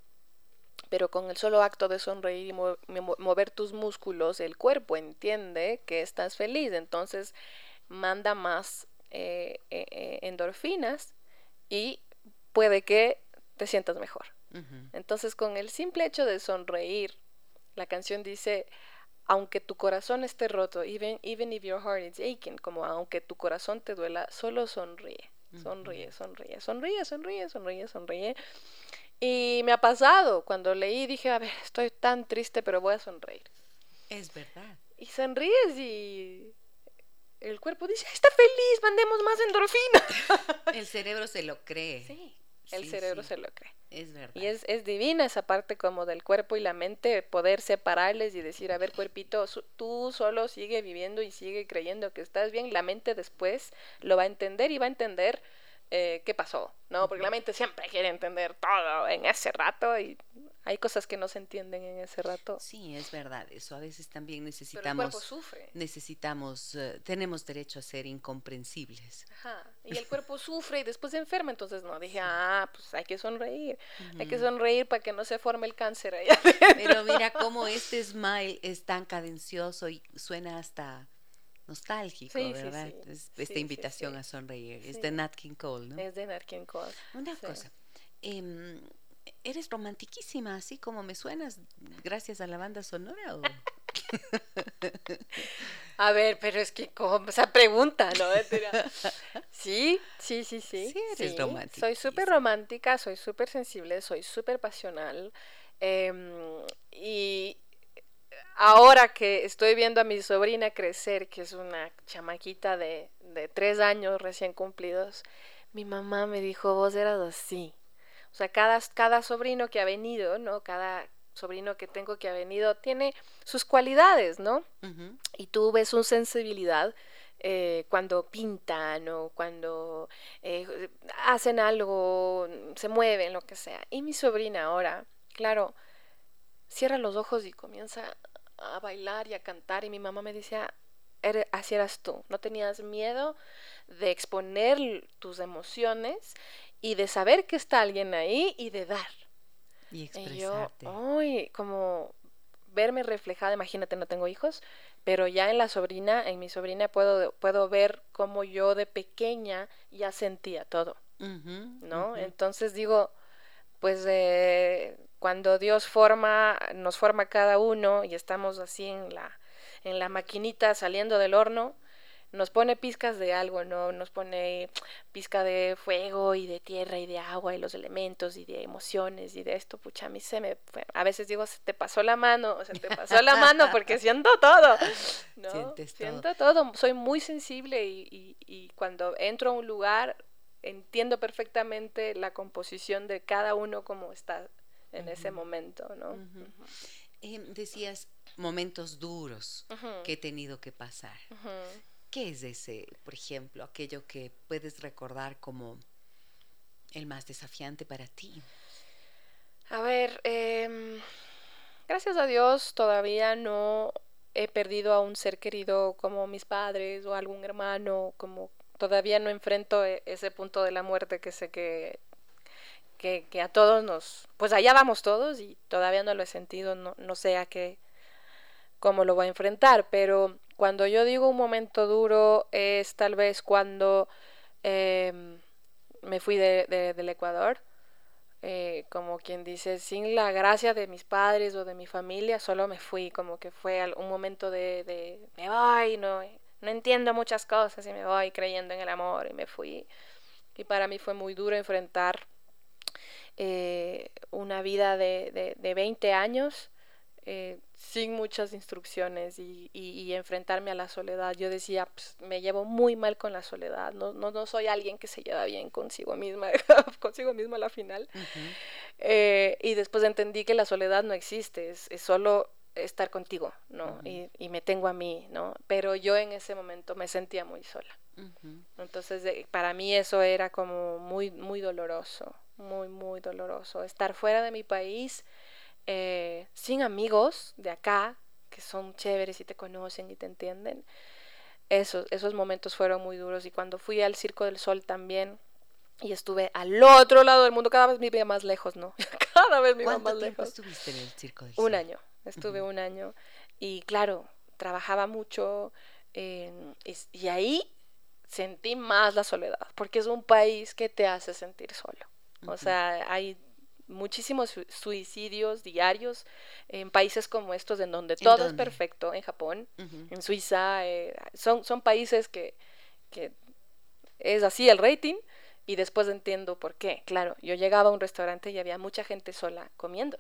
pero con el solo acto de sonreír y mo- mo- mover tus músculos, el cuerpo entiende que estás feliz, entonces manda más eh, eh, eh, endorfinas y puede que te sientas mejor. Entonces, con el simple hecho de sonreír, la canción dice, aunque tu corazón esté roto, even, even if your heart is aching, como aunque tu corazón te duela, solo sonríe, sonríe, sonríe, sonríe, sonríe, sonríe, sonríe. Y me ha pasado, cuando leí dije, a ver, estoy tan triste, pero voy a sonreír. Es verdad. Y sonríes y el cuerpo dice, "Ay, está feliz, mandemos más endorfina. [laughs] El cerebro se lo cree. Sí, el Sí, cerebro sí. se lo cree. Es verdad. Y es, es divina esa parte como del cuerpo y la mente, poder separarles y decir, a ver, cuerpito, tú solo sigue viviendo y sigue creyendo que estás bien. La mente después lo va a entender y va a entender eh, qué pasó, ¿no? Porque la mente siempre quiere entender todo en ese rato y hay cosas que no se entienden en ese rato. Sí, es verdad. Eso a veces también Pero el necesitamos. cuerpo sufre. Necesitamos, eh, tenemos derecho a ser incomprensibles. Ajá. Y el cuerpo sufre y después se enferma, entonces no, dije, ah, pues hay que sonreír, hay que sonreír para que no se forme el cáncer adentro. Pero mira cómo este smile es tan cadencioso y suena hasta nostálgico, Sí, ¿verdad? sí. Es- Sí, esta invitación a sonreír. Es de Nat King Cole, ¿no? Es de Nat King Cole. Una cosa. em, ¿Eres romantiquísima, así como me suenas, gracias a la banda sonora? O? [laughs] A ver, pero es que como esa pregunta, ¿no? Sí, sí, sí, sí. Sí, eres romántica, Soy súper romántica, soy súper sensible, soy súper pasional. em, y ahora que estoy viendo a mi sobrina crecer, que es una chamaquita de, de tres años recién cumplidos, mi mamá me dijo, vos eras así. O sea, cada, cada sobrino que ha venido, ¿no? Cada sobrino que tengo que ha venido tiene sus cualidades, ¿no? Y tú ves una sensibilidad eh, cuando pintan o cuando eh, hacen algo, se mueven, lo que sea. Y mi sobrina ahora, claro, cierra los ojos y comienza a bailar y a cantar y mi mamá me decía, "Ere- así eras tú, no tenías miedo de exponer tus emociones y de saber que está alguien ahí y de dar. Y Y yo, expresarte. ay, como verme reflejada, imagínate, no tengo hijos, pero ya en la sobrina, en mi sobrina puedo, puedo ver cómo yo de pequeña ya sentía todo, ¿no? Entonces digo, pues eh, cuando Dios forma, nos forma cada uno y estamos así en la, en la maquinita saliendo del horno, nos pone pizcas de algo, ¿no? Nos pone pizca de fuego y de tierra y de agua y los elementos y de emociones y de esto, pucha, a mí se me fue. A veces digo, se te pasó la mano, o sea, te pasó la mano porque [laughs] siento todo, ¿no? Sientes todo. siento todo. Soy muy sensible y, y, y cuando entro a un lugar entiendo perfectamente la composición de cada uno como está en ese momento, ¿no? Eh, decías momentos duros que he tenido que pasar. ¿Qué es ese, por ejemplo, aquello que puedes recordar como el más desafiante para ti? A ver, em, gracias a Dios todavía no he perdido a un ser querido como mis padres o algún hermano, como todavía no enfrento e- ese punto de la muerte que sé que, que, a todos nos, pues allá vamos todos y todavía no lo he sentido, no, no sé a qué, cómo lo voy a enfrentar, pero cuando yo digo un momento duro es tal vez cuando em, me fui de- de- del Ecuador eh, como quien dice, sin la gracia de mis padres o de mi familia, solo me fui, como que fue un momento de, de me voy, no, no entiendo muchas cosas y me voy creyendo en el amor y me fui. Y para mí fue muy duro enfrentar eh, una vida de, de, de 20 años eh, sin muchas instrucciones y, y- y enfrentarme a la soledad. Yo decía, "Ps, me llevo muy mal con la soledad, no, no, no soy alguien que se lleva bien consigo misma, [laughs] consigo misma a la final. Eh, y después entendí que la soledad no existe, es, es solo estar contigo, ¿no? Y, y me tengo a mí, ¿no? Pero yo en ese momento me sentía muy sola. Entonces, de- para mí eso era como muy, muy doloroso, muy, muy doloroso. Estar fuera de mi país, eh, sin amigos de acá, que son chéveres y te conocen y te entienden. Esos, esos momentos fueron muy duros. Y cuando fui al Circo del Sol también, y estuve al otro lado del mundo, cada vez me iba más lejos, ¿no? [laughs] cada vez me iba ¿Cuánto más tiempo lejos. estuviste en el Circo del Un Sol? año, estuve un año y claro, trabajaba mucho eh, y, y ahí sentí más la soledad, porque es un país que te hace sentir solo. O sea, hay muchísimos su- suicidios diarios en países como estos en donde todo es perfecto, en Japón, en Suiza, eh, son, son países que, que es así el rating y después entiendo por qué. Claro, yo llegaba a un restaurante y había mucha gente sola comiendo.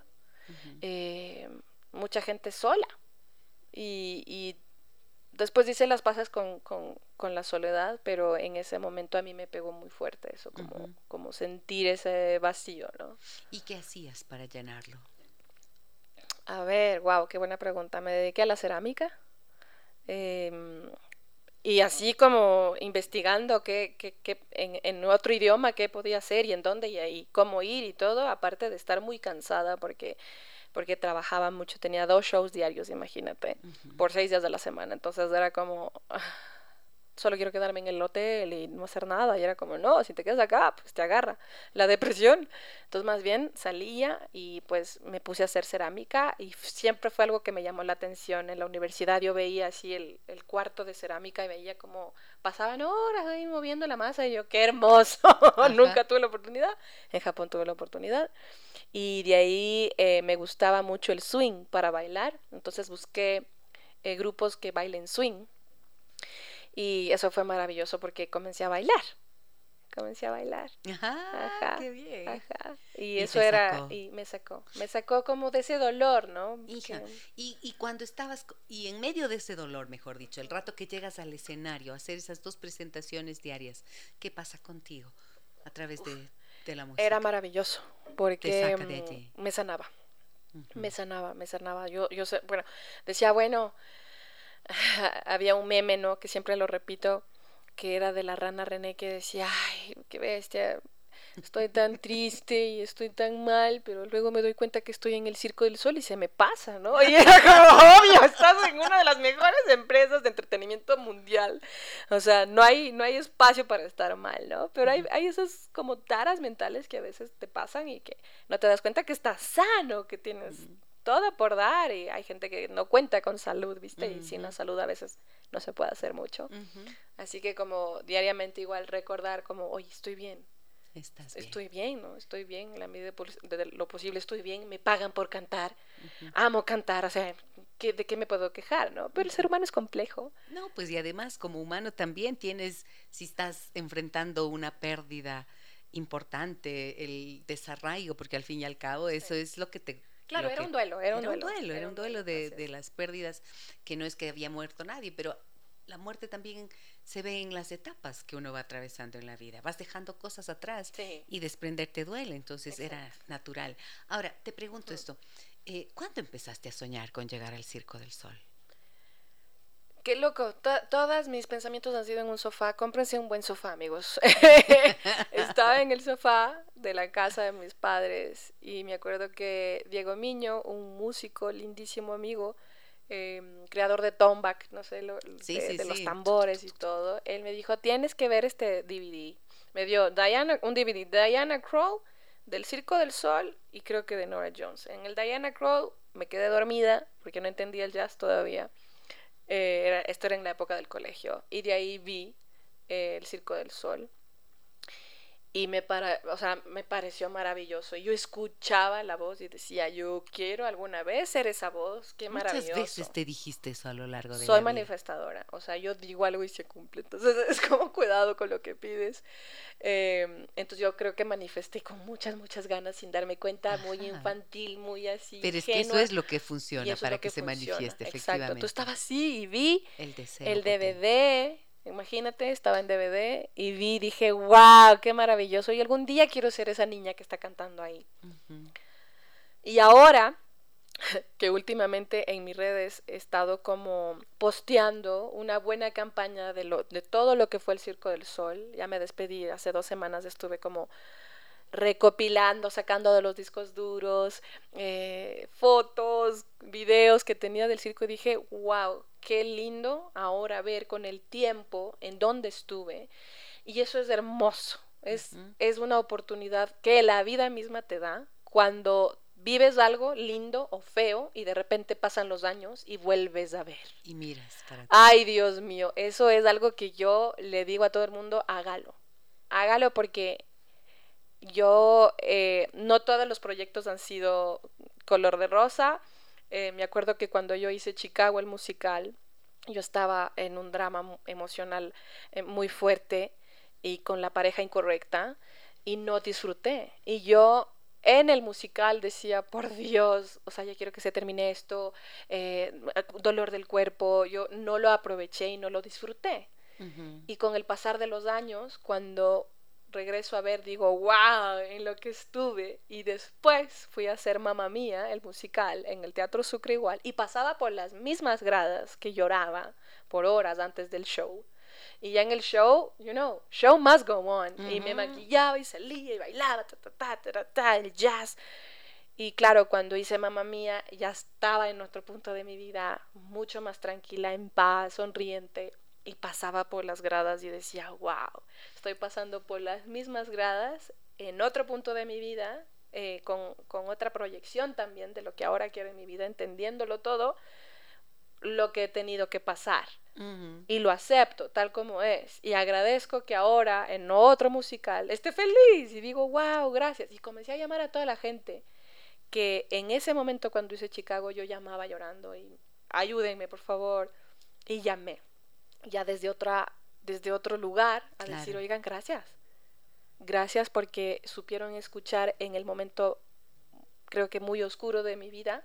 Eh, mucha gente sola. Y, y después hice las pasas con, con, con la soledad, pero en ese momento a mí me pegó muy fuerte eso, como, como sentir ese vacío, ¿no? ¿Y qué hacías para llenarlo? A ver, wow, qué buena pregunta. Me dediqué a la cerámica. em, y así como investigando qué, qué- qué- en, en otro idioma qué podía hacer y en dónde y, y cómo ir y todo, aparte de estar muy cansada porque, porque trabajaba mucho, tenía dos shows diarios, imagínate, por seis días de la semana. Entonces era como, ah, solo quiero quedarme en el hotel y no hacer nada. Y era como, no, si te quedas acá, pues te agarra la depresión. Entonces más bien salía y pues me puse a hacer cerámica y siempre fue algo que me llamó la atención. En la universidad yo veía así el, el cuarto de cerámica y veía como pasaban horas ahí moviendo la masa y yo, qué hermoso. [laughs] Nunca tuve la oportunidad. En Japón tuve la oportunidad. Y de ahí eh, me gustaba mucho el swing para bailar. Entonces busqué eh, grupos que bailen swing. Y eso fue maravilloso porque comencé a bailar. Comencé a bailar. Ajá, Ajá, qué bien. Ajá. Y, Y eso era, sacó. y me sacó, me sacó como de ese dolor, ¿no? Hija, Que- y, y cuando estabas, y en medio de ese dolor, mejor dicho, el rato que llegas al escenario a hacer esas dos presentaciones diarias, ¿qué pasa contigo a través de, de la música? era maravilloso porque saca de allí. me sanaba, Ujú. me sanaba, me sanaba. Yo, yo, sé- bueno, decía, bueno, [laughs] había un meme, ¿no? Que siempre lo repito, que era de la rana René que decía, ay, qué bestia, estoy tan triste y estoy tan mal, pero luego me doy cuenta que estoy en el Circo del Sol y se me pasa, ¿no? Y era como, [laughs] obvio, estás en una de las mejores empresas de entretenimiento mundial. O sea, no hay, no hay espacio para estar mal, ¿no? Pero hay, hay esas como taras mentales que a veces te pasan y que no te das cuenta que estás sano, que tienes todo por dar y hay gente que no cuenta con salud, ¿viste? Y sin la salud a veces no se puede hacer mucho. Así que como diariamente igual recordar como, oye, estoy bien, Estás bien. estoy bien, ¿no? Estoy bien, en la medida de lo posible estoy bien, me pagan por cantar, amo cantar, o sea, ¿qué- ¿de qué me puedo quejar, no? Pero el ser humano es complejo. No, pues y además como humano también tienes, si estás enfrentando una pérdida importante, el desarraigo, porque al fin y al cabo eso es lo que te... Claro, era que- un duelo, era un duelo. era un duelo de, así de es. las pérdidas, que no es que había muerto nadie, pero la muerte también se ve en las etapas que uno va atravesando en la vida. Vas dejando cosas atrás Sí. y desprenderte duele, entonces era natural. Ahora, te pregunto esto, eh, ¿cuándo empezaste a soñar con llegar al Circo del Sol? Qué loco, to- todos mis pensamientos han sido en un sofá. Cómprense un buen sofá, amigos. [laughs] Estaba en el sofá de la casa de mis padres y me acuerdo que Diego Miño, un músico lindísimo amigo, em, creador de Tomback, no sé, lo- Sí, de, sí, de los tambores y todo, él me dijo, tienes que ver este DVD. Me dio Diana, un DVD, Diana Kroll, del Circo del Sol y creo que de Nora Jones. En el Diana Kroll me quedé dormida porque no entendía el jazz todavía. Eh, era- esto era en la época del colegio. Y de ahí vi eh, el Circo del Sol. Y me, para, o sea, me pareció maravilloso. Yo escuchaba la voz y decía, yo quiero alguna vez ser esa voz. Qué maravilloso. Muchas veces te dijiste eso a lo largo de Soy la vida. manifestadora, o sea, yo digo algo y se cumple, entonces [laughs] es como cuidado con lo que pides. Eh, entonces yo creo que manifesté con muchas, muchas ganas sin darme cuenta, muy infantil, muy así. Pero es que eso es lo que funciona para que, se manifieste, Exacto, efectivamente. tú estabas así y vi El deseo. el. DVD, imagínate, estaba en DVD y vi, dije, wow, qué maravilloso, y algún día quiero ser esa niña que está cantando ahí. Y ahora, [laughs] que últimamente en mis redes he estado como posteando una buena campaña de, lo, de todo lo que fue el Circo del Sol, ya me despedí, hace dos semanas estuve como recopilando, sacando de los discos duros, eh, fotos, videos que tenía del circo y dije, wow, qué lindo ahora ver con el tiempo en dónde estuve. Y eso es hermoso, es, es una oportunidad que la vida misma te da cuando vives algo lindo o feo y de repente pasan los años y vuelves a ver. Y miras para ti. Ay, Dios mío, eso es algo que yo le digo a todo el mundo, hágalo. Hágalo porque yo, eh, no todos los proyectos han sido color de rosa. Eh, me acuerdo que cuando yo hice Chicago, el musical, yo estaba en un drama emocional eh, muy fuerte y con la pareja incorrecta y no disfruté. Y yo en el musical decía, por Dios, o sea, ya quiero que se termine esto, eh, dolor del cuerpo, yo no lo aproveché y no lo disfruté. Y con el pasar de los años, cuando regreso a ver, digo, wow, en lo que estuve. Y después fui a hacer Mamma Mía, el musical, en el Teatro Sucre igual. Y pasaba por las mismas gradas que lloraba por horas antes del show. Y ya en el show, you know, show must go on. Y me maquillaba y salía y bailaba, ta, ta, ta, ta, ta, el jazz. Y claro, cuando hice Mamma Mía, ya estaba en otro punto de mi vida, mucho más tranquila, en paz, sonriente. Y pasaba por las gradas y decía, wow, estoy pasando por las mismas gradas en otro punto de mi vida, eh, con, con otra proyección también de lo que ahora quiero en mi vida, entendiéndolo todo, lo que he tenido que pasar y lo acepto tal como es y agradezco que ahora en otro musical esté feliz y digo wow gracias y comencé a llamar a toda la gente que en ese momento cuando hice Chicago yo llamaba llorando y ayúdenme por favor y llamé ya desde otra desde otro lugar a decir oigan gracias gracias porque supieron escuchar en el momento creo que muy oscuro de mi vida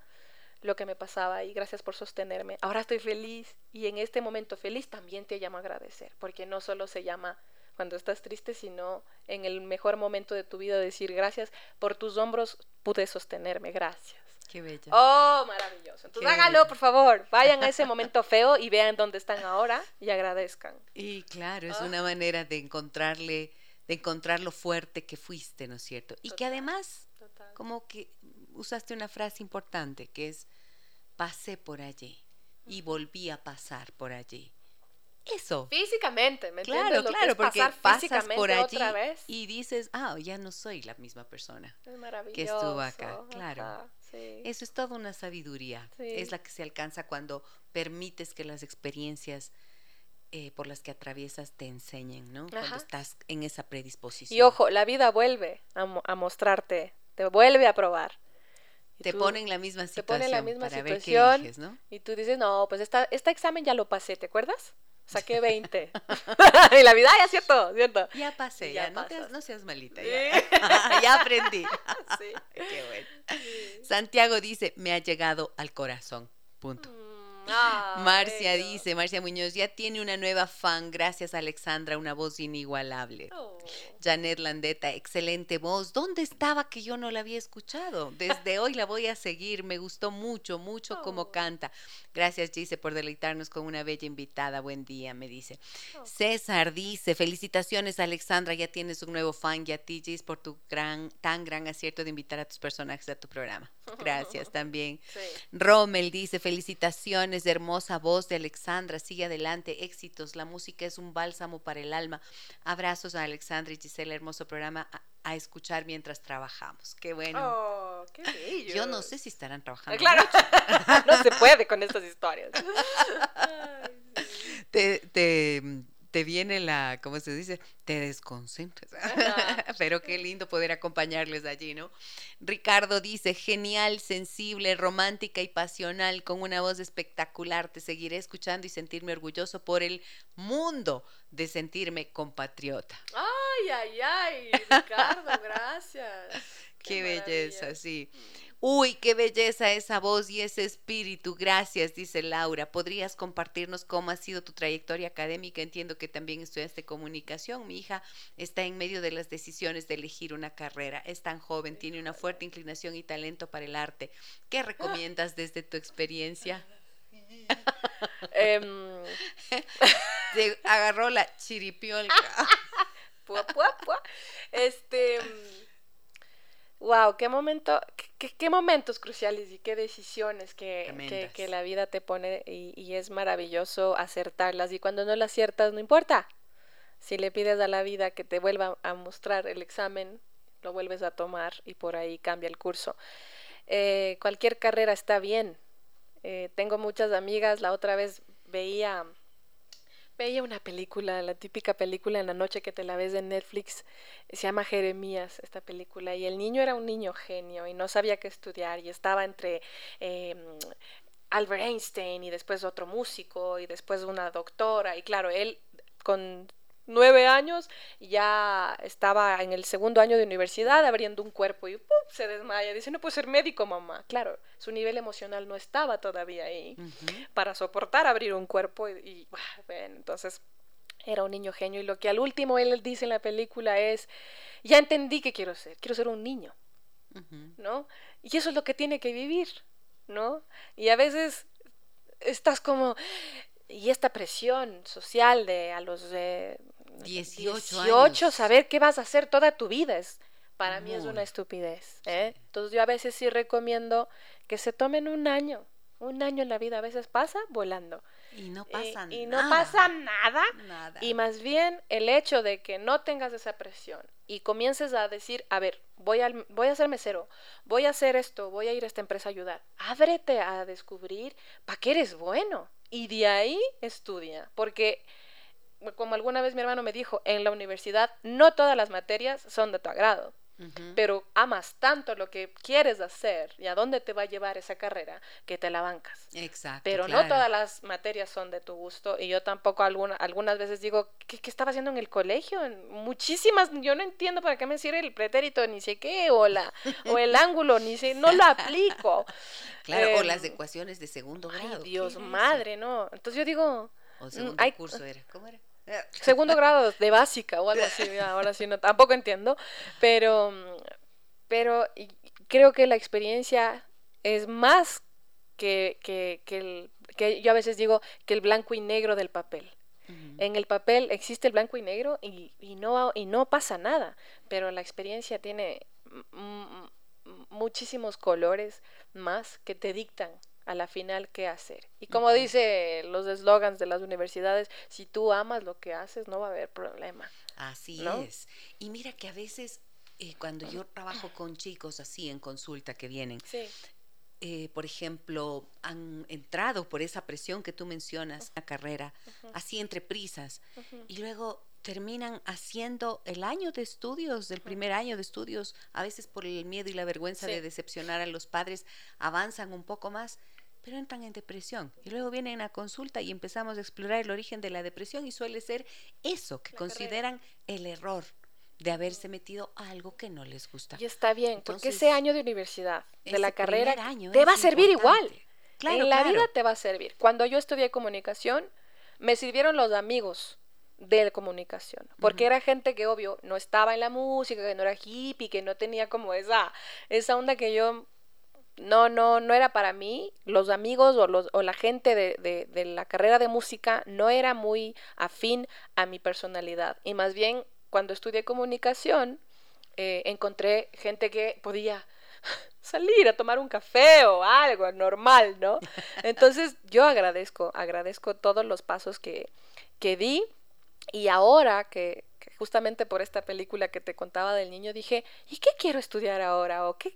lo que me pasaba y gracias por sostenerme. Ahora estoy feliz y en este momento feliz también te llamo a agradecer, porque no solo se llama cuando estás triste, sino en el mejor momento de tu vida decir gracias por tus hombros pude sostenerme, gracias. Qué bella. Oh, maravilloso. Entonces Qué hágalo, bello. por favor. Vayan a ese momento feo y vean dónde están ahora y agradezcan. Y claro, es Ah. una manera de encontrarle, de encontrar lo fuerte que fuiste, ¿no es cierto? Y que además, Total. como que usaste una frase importante, que es, pasé por allí y volví a pasar por allí. Eso. Físicamente, ¿me Claro, entiendes? Que claro, es porque pasar pasas por allí otra vez. y dices, ah, ya no soy la misma persona. Es maravilloso. que estuvo acá, claro. Ajá, sí. Eso es toda una sabiduría. Sí. Es la que se alcanza cuando permites que las experiencias eh, por las que atraviesas te enseñen, ¿no? Cuando estás en esa predisposición. Y ojo, la vida vuelve a, mo- a mostrarte, te vuelve a probar. Y Te pone en la misma te situación pone en la misma para ver qué situación eliges, ¿no? y tú dices, no, pues esta, este examen ya lo pasé, ¿te acuerdas? Saqué 20. [laughs] y la vida, ay, es cierto, cierto. Ya pasé, Ya ya, no, te- pasas. no seas malita, Sí. ya, [laughs] ya aprendí. [laughs] Sí. Qué bueno. Santiago dice, me ha llegado al corazón. Punto. Mm, ah, Marcia bello. dice, Marcia Muñoz, ya tiene una nueva fan, gracias Alexandra, una voz inigualable. Oh. Janet Landeta, excelente voz. ¿Dónde estaba que yo no la había escuchado? Desde hoy la voy a seguir. Me gustó mucho, mucho como Oh. canta. Gracias, Gise, por deleitarnos con una bella invitada. Buen día, me dice. Oh. César dice, felicitaciones, Alexandra. Ya tienes un nuevo fan y a ti, Gis, por tu gran, tan gran acierto de invitar a tus personajes a tu programa. Gracias [laughs] también. Sí. Rommel dice, felicitaciones, hermosa voz de Alexandra, sigue adelante, éxitos, la música es un bálsamo para el alma. Abrazos a Alexandra y Gisela, hermoso programa a, escuchar mientras trabajamos. Qué bueno. Oh, qué bello. Yo no sé si estarán trabajando. Ah, Claro, [laughs] no se puede con estas historias. Ay, [laughs] sí. Te, te, te viene la, ¿cómo se dice? Te desconcentras. Ajá. [laughs] Pero qué lindo poder acompañarles allí, ¿no? Ricardo dice, genial, sensible, romántica y pasional, con una voz espectacular. Te seguiré escuchando y sentirme orgulloso por el mundo de sentirme compatriota. Ay, ay, ay, Ricardo, [laughs] gracias. Qué, belleza, sí. Uy, qué belleza esa voz y ese espíritu. Gracias, dice Laura. ¿Podrías compartirnos cómo ha sido tu trayectoria académica? Entiendo que también estudiaste comunicación. Mi hija está en medio de las decisiones de elegir una carrera. Es tan joven, tiene una fuerte inclinación y talento para el arte. ¿Qué [laughs] recomiendas desde tu experiencia? [laughs] Em, agarró la chiripiolca. Pua, pua, pua. Este. Wow, qué momento, qué, qué momentos cruciales y qué decisiones que, que, que la vida te pone y, y es maravilloso acertarlas. Y cuando no las aciertas, no importa. Si le pides a la vida que te vuelva a mostrar el examen, lo vuelves a tomar y por ahí cambia el curso. Eh, cualquier carrera está bien. Eh, tengo muchas amigas, la otra vez veía veía una película, la típica película en la noche que te la ves en Netflix, se llama Jeremías, esta película, y el niño era un niño genio y no sabía qué estudiar y estaba entre eh, Albert Einstein y después otro músico y después una doctora y claro, él con nueve años ya estaba en el segundo año de universidad abriendo un cuerpo y ¡pum! se desmaya, dice no puedo ser médico mamá, claro, su nivel emocional no estaba todavía ahí para soportar abrir un cuerpo y, bueno, entonces era un niño genio y lo que al último él dice en la película es ya entendí qué quiero ser, quiero ser un niño. ¿no? Y eso es lo que tiene que vivir, ¿no? Y a veces estás como y esta presión social de a los 18 18 años. saber qué vas a hacer toda tu vida es para mí es una estupidez, ¿eh? Entonces yo a veces sí recomiendo que se tomen un año, un año en la vida, a veces pasa volando. Y no Eh, pasa y nada. no pasa nada. Nada. Y más bien el hecho de que no tengas esa presión y comiences a decir, a ver, voy, al, voy a ser mesero, voy a hacer esto, voy a ir a esta empresa a ayudar. Ábrete a descubrir para qué eres bueno. Y de ahí estudia. Porque, como alguna vez mi hermano me dijo, en la universidad no todas las materias son de tu agrado pero amas tanto lo que quieres hacer y a dónde te va a llevar esa carrera que te la bancas. Exacto. Pero claro. no todas las materias son de tu gusto y yo tampoco alguna, algunas veces digo, ¿qué, qué estaba haciendo en el colegio? Muchísimas, yo no entiendo para qué me sirve el pretérito, ni sé qué, o, la, o el [laughs] ángulo, ni sé, no lo aplico. Claro, o Em, las ecuaciones de segundo Ay, grado. ¿qué Dios, madre, ¿no? Entonces yo digo, O mm, segundo curso era. ¿Cómo era? Segundo grado de básica o algo así, ahora sí, no, tampoco entiendo, pero, pero creo que la experiencia es más que, que, que, el, que yo a veces digo que el blanco y negro del papel. En el papel existe el blanco y negro y, y no, y no pasa nada, pero la experiencia tiene muchísimos colores más que te dictan a la final qué hacer. Y como Ujú. dice los eslogans de las universidades, si tú amas lo que haces, no va a haber problema. Así ¿no? es. Y mira que a veces eh, cuando yo trabajo con chicos así en consulta que vienen, Sí. eh, por ejemplo, han entrado por esa presión que tú mencionas, la carrera, así entre prisas, y luego terminan haciendo el año de estudios, el primer año de estudios, a veces por el miedo y la vergüenza de decepcionar a los padres, avanzan un poco más, pero entran en depresión. Y luego vienen a consulta y empezamos a explorar el origen de la depresión y suele ser eso que La carrera. consideran el error de haberse metido a algo que no les gusta. Y está bien, porque Entonces, ese año de universidad, de la carrera, año te va a servir importante. igual. Claro, en la claro. vida te va a servir. Cuando yo estudié comunicación, me sirvieron los amigos de comunicación, porque era gente que obvio no estaba en la música, que no era hippie, que no tenía como esa, esa onda que yo no, no, no era para mí. Los amigos o, los, o la gente de, de- de la carrera de música no era muy afín a mi personalidad. Y más bien, cuando estudié comunicación, eh, encontré gente que podía [laughs] salir a tomar un café o algo normal, ¿no? [laughs] Entonces yo agradezco, agradezco todos los pasos que, que di y ahora que, que justamente por esta película que te contaba del niño dije, ¿y qué quiero estudiar ahora? ¿O qué?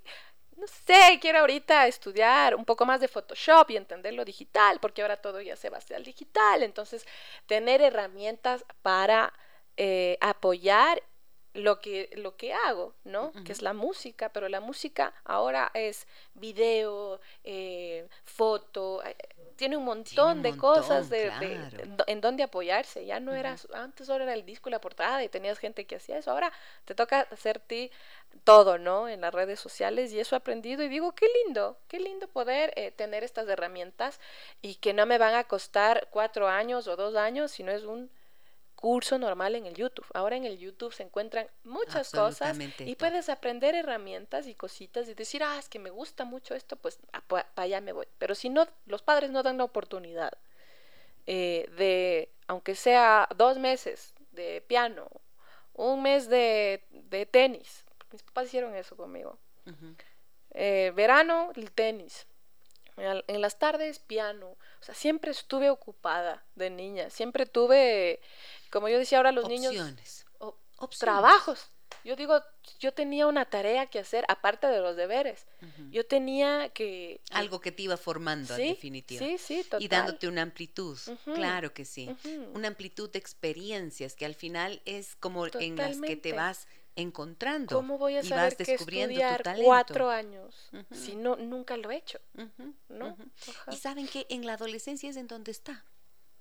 No sé, quiero ahorita estudiar un poco más de Photoshop y entender lo digital, porque ahora todo ya se hacia el digital. Entonces, tener herramientas para eh, apoyar lo que, lo que hago, ¿no? Que es la música, pero la música ahora es video, eh, foto, eh, tiene un montón un de montón, cosas de, claro. en do- en donde apoyarse. Ya no era, antes solo era el disco y la portada y tenías gente que hacía eso. Ahora te toca hacer ti todo, ¿no? En las redes sociales y eso he aprendido y digo, qué lindo, qué lindo poder eh, tener estas herramientas y que no me van a costar cuatro años o dos años, sino es un curso normal en el YouTube. Ahora en el YouTube se encuentran muchas cosas y puedes aprender herramientas y cositas y decir, ah, es que me gusta mucho esto, pues para allá me voy. Pero si no, los padres no dan la oportunidad eh, de, aunque sea dos meses de piano, un mes de, de tenis. Mis papás hicieron eso conmigo. Eh, verano, el tenis. En las tardes, piano. O sea, siempre estuve ocupada de niña. Siempre tuve, como yo decía ahora, los niños Opciones. o- Opciones. trabajos. Yo digo, yo tenía una tarea que hacer aparte de los deberes. Yo tenía que... Algo que te iba formando, en definitiva. sí, sí, total. Y dándote una amplitud. Claro que sí. Una amplitud de experiencias que al final es como en las que te vas encontrando. ¿Cómo voy a y saber vas que descubriendo tu talento. cuatro años si no nunca lo he hecho? ¿no? Y saben que en la adolescencia es en donde está.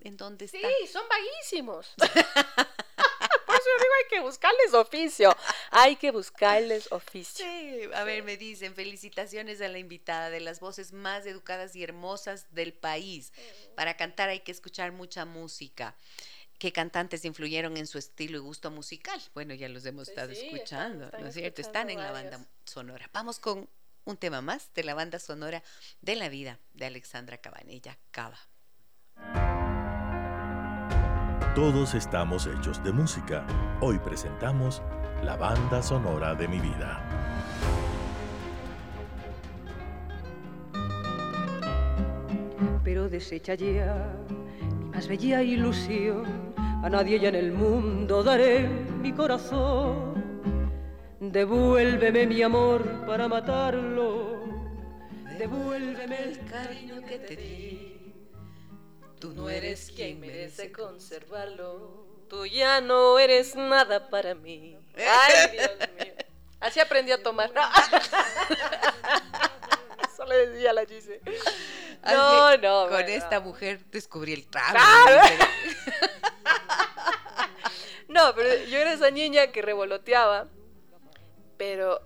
En donde Sí, está. son vaguísimos. [laughs] Por eso digo, hay que buscarles oficio. Hay que buscarles oficio. Sí, a ver, me dicen, felicitaciones a la invitada de las voces más educadas y hermosas del país. Para cantar hay que escuchar mucha música. ¿Qué cantantes influyeron en su estilo y gusto musical? Bueno, ya los hemos Pues estado sí, escuchando, están ¿no es cierto? Están en la banda sonora. Vamos con un tema más de la banda sonora de la vida de Alexandra Cabanella Cava. Todos estamos hechos de música. Hoy presentamos la banda sonora de mi vida. pero deshecha ya mi más bella ilusión. A nadie ya en el mundo daré mi corazón. Devuélveme mi amor para matarlo. Devuélveme el cariño que te di. Tú No eres quien merece conservarlo. Tú ya no eres nada para mí. Ay, Dios mío. Así aprendí a tomar. [laughs] Eso le decía a la Gise. No, Así, no. Con bueno. esta mujer descubrí el trago. [laughs] No, pero yo era esa niña que revoloteaba, pero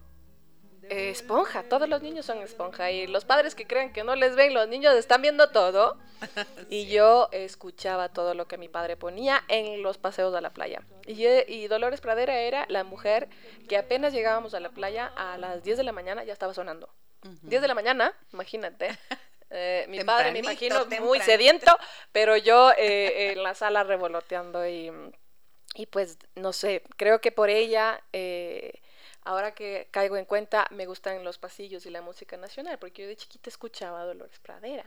eh, esponja, todos los niños son esponja y los padres que creen que no les ven, los niños están viendo todo. [laughs] Y yo escuchaba todo lo que mi padre ponía en los paseos a la playa. Y, Dolores Pradera era la mujer que apenas llegábamos a la playa a las 10 de la mañana ya estaba sonando. 10 de la mañana, imagínate. [laughs] Eh, mi padre me Tempranito, imagino muy sediento, pero yo eh, en la sala revoloteando y, y pues no sé, creo que por ella, eh, ahora que caigo en cuenta, me gustan los pasillos y la música nacional, porque yo de chiquita escuchaba Dolores Pradera.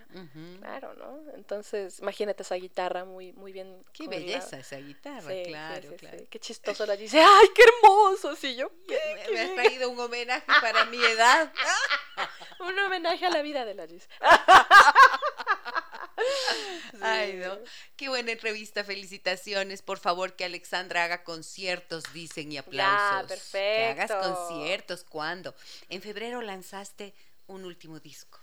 Claro, ¿no? Entonces, imagínate esa guitarra muy, muy bien. Qué belleza esa guitarra, Sí, claro, sí, claro. sí. Qué chistoso la dice, ¡ay, qué hermoso! Sí, yo, ¿qué? Me, ¿Qué me has traído un homenaje para mi edad. [laughs] Un homenaje a la vida de la Gis. [laughs] [laughs] Ay, no. Qué buena entrevista, felicitaciones. Por favor, que Alexandra haga conciertos, dicen, y aplausos. perfecto. Que hagas conciertos, ¿cuándo? En febrero lanzaste un último disco.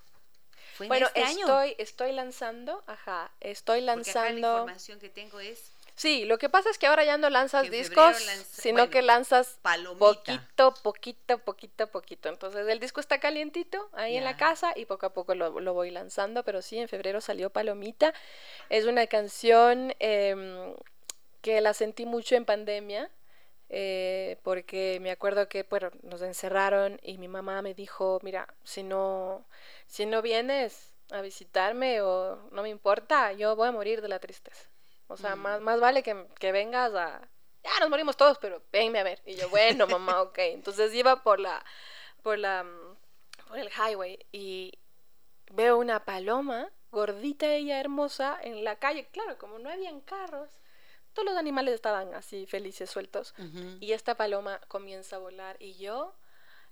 ¿Fue en Bueno, este año? estoy, estoy lanzando, ajá, estoy Porque acá la lanzando. información que tengo es Sí, lo que pasa es que ahora ya no lanzas discos, lanza- sino bueno, que lanzas Palomita. poquito, poquito, poquito, poquito. Entonces el disco está calientito ahí en la casa y poco a poco lo, lo voy lanzando, pero sí, en febrero salió Palomita. Es una canción em, que la sentí mucho en pandemia, eh, porque me acuerdo que bueno, nos encerraron y mi mamá me dijo, mira, si no, si no vienes a visitarme o no me importa, yo voy a morir de la tristeza. O sea, más, más vale que, que vengas a... Ya nos morimos todos, pero venme a ver. Y yo, bueno, [laughs] mamá, ok. Entonces iba por la, por la, mm, por el highway y veo una paloma, gordita ella, hermosa, en la calle. Claro, como no habían carros, todos los animales estaban así felices, sueltos. Y esta paloma comienza a volar y yo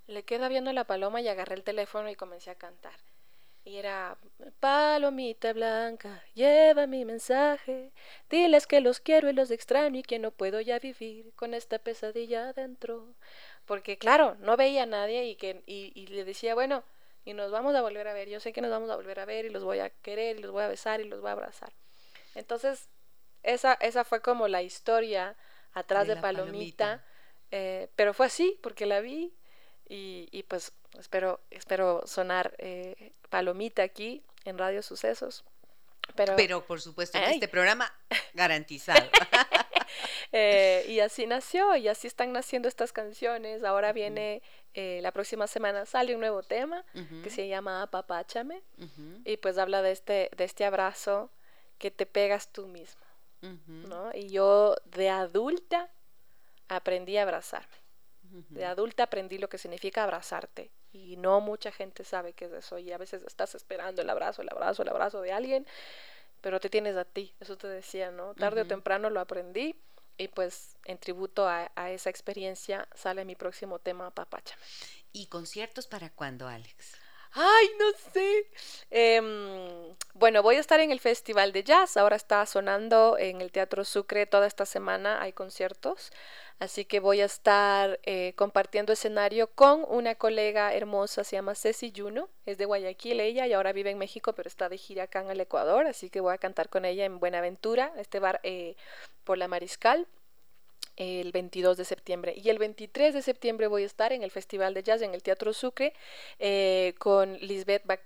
le quedo viendo la paloma y agarré el teléfono y comencé a cantar. Y era, palomita blanca, lleva mi mensaje, diles que los quiero y los extraño y que no puedo ya vivir con esta pesadilla adentro. Porque claro, no veía a nadie y, que, y, y le decía, bueno, y nos vamos a volver a ver, yo sé que nos vamos a volver a ver y los voy a querer y los voy a besar y los voy a abrazar. Entonces, esa, esa fue como la historia atrás De de, la Palomita, palomita. eh, pero fue así, porque la vi y, y pues espero, espero sonar eh, Palomita aquí en Radio Sucesos. Pero, Pero por supuesto Ay. este programa [laughs] garantizado. [laughs] eh, y así nació, y así están naciendo estas canciones. Ahora viene, eh, la próxima semana sale un nuevo tema que se llama Apapáchame, ujú, y pues habla de este, de este abrazo que te pegas tú mismo. ujú, ¿no? Y yo de adulta aprendí a abrazarme. De adulta aprendí lo que significa abrazarte. Y no mucha gente sabe qué es eso. Y a veces estás esperando el abrazo, el abrazo, el abrazo de alguien, pero te tienes a ti. Eso te decía, ¿no? Tarde o temprano lo aprendí. Y pues en tributo a, a esa experiencia sale mi próximo tema, Papáchame. ¿Y conciertos para cuándo, Alex? Ay, no sé. Em, bueno, voy a estar en el Festival de Jazz. Ahora está sonando en el Teatro Sucre toda esta semana. Hay conciertos. Así que voy a estar eh, compartiendo escenario con una colega hermosa, se llama Ceci Juno. Es de Guayaquil ella y ahora vive en México, pero está de gira acá en el Ecuador. Así que voy a cantar con ella en Buenaventura, este bar eh, por la Mariscal el 22 de septiembre. Y el 23 de septiembre voy a estar en el Festival de Jazz en el Teatro Sucre eh, con Lisbeth Ba-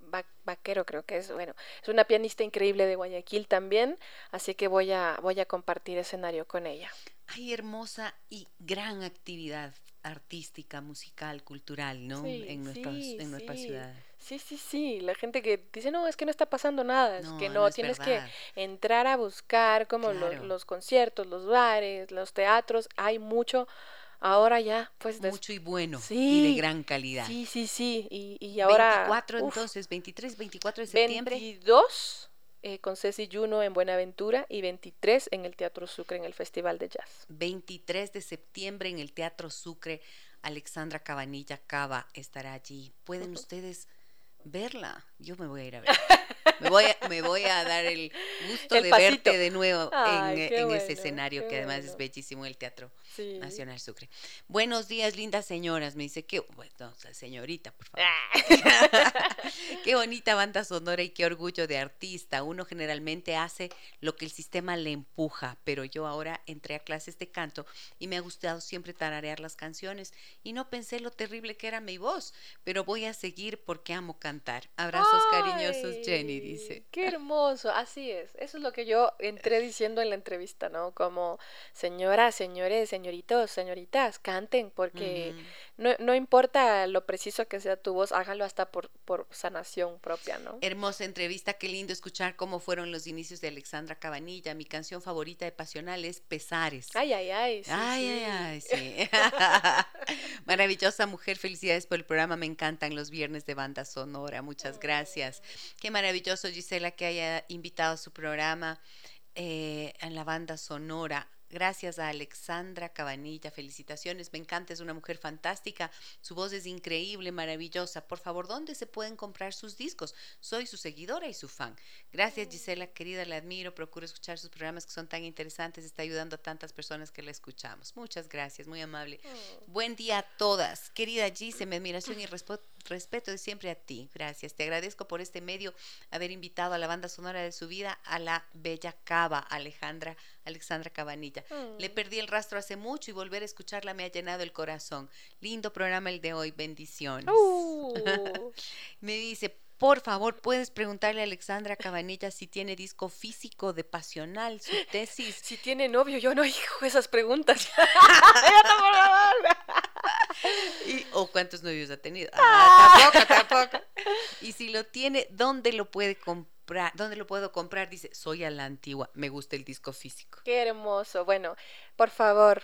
Ba- Vaquero, creo que es, bueno, es una pianista increíble de Guayaquil también, así que voy a, voy a compartir escenario con ella. Hay hermosa y gran actividad artística, musical, cultural, ¿no? Sí, en nuestras, sí, en nuestra sí. ciudad. Sí, sí, sí, la gente que dice, no, es que no está pasando nada, es que no no, es tienes verdad. que entrar a buscar como Claro. los conciertos, los bares, los teatros, hay mucho, ahora ya, pues des- Mucho y bueno y Sí, de gran calidad. Sí, sí, sí. Y, y ahora. 24 uf, entonces, 23, 24 de septiembre. 22 eh, con Ceci Juno en Buenaventura y 23 en el Teatro Sucre en el Festival de Jazz. 23 de septiembre en el Teatro Sucre. Alexandra Cabanilla Cava estará allí. Pueden ustedes verla. Yo me voy a ir a [laughs] ver. Me voy a, me voy a dar el gusto El de pasito. verte de nuevo Ay, en, en ese escenario que además es bellísimo el Teatro Sí. Nacional Sucre. Buenos días, lindas señoras. Me dice que, bueno, señorita, por favor. Ah. [laughs] qué bonita banda sonora y qué orgullo de artista. Uno generalmente hace lo que el sistema le empuja, pero yo ahora entré a clases de canto y me ha gustado siempre tararear las canciones y no pensé lo terrible que era mi voz, pero voy a seguir porque amo cantar. Abrazos cariñosos, Jenny, dice. Qué hermoso, así es. Eso es lo que yo entré diciendo en la entrevista, ¿no? Como señoras, señores, señoritos, señoritas, canten, porque. No, no importa lo preciso que sea tu voz, hágalo hasta por, por sanación propia, ¿no? Hermosa entrevista, qué lindo escuchar cómo fueron los inicios de Alexandra Cabanilla. Mi canción favorita de Pasional es Pesares. Ay, ay, ay. sí, ay, sí. ay, ay, sí. [laughs] [laughs] Maravillosa mujer, felicidades por el programa. Me encantan los viernes de banda sonora. Muchas gracias. Qué maravilloso, Gisela, que haya invitado a su programa eh, en la banda sonora Gracias a Alexandra Cabanilla, felicitaciones, me encanta, es una mujer fantástica, su voz es increíble, maravillosa. Por favor, ¿dónde se pueden comprar sus discos? Soy su seguidora y su fan. Gracias Gisela, querida, la admiro, procuro escuchar sus programas que son tan interesantes, está ayudando a tantas personas que la escuchamos. Muchas gracias, muy amable. Buen día a todas. Querida Gise, mi admiración y respeto respeto de siempre a ti. Gracias. Te agradezco por este medio haber invitado a la banda sonora de su vida a la bella Cava, Alejandra, Alexandra Cabanilla. Le perdí el rastro hace mucho y volver a escucharla me ha llenado el corazón. Lindo programa el de hoy. Bendiciones. Uh. [laughs] me dice, por favor, puedes preguntarle a Alexandra Cabanilla si tiene disco físico de Pasional, su tesis. Si tiene novio, yo no hijo esas preguntas. [laughs] [laughs] [laughs] Y- ¿O cuántos novios ha tenido? Ah, tampoco, tampoco. Y si lo tiene, ¿dónde lo puede comprar? ¿Dónde lo puedo comprar? Dice, soy a la antigua, me gusta el disco físico. Qué hermoso. Bueno, por favor,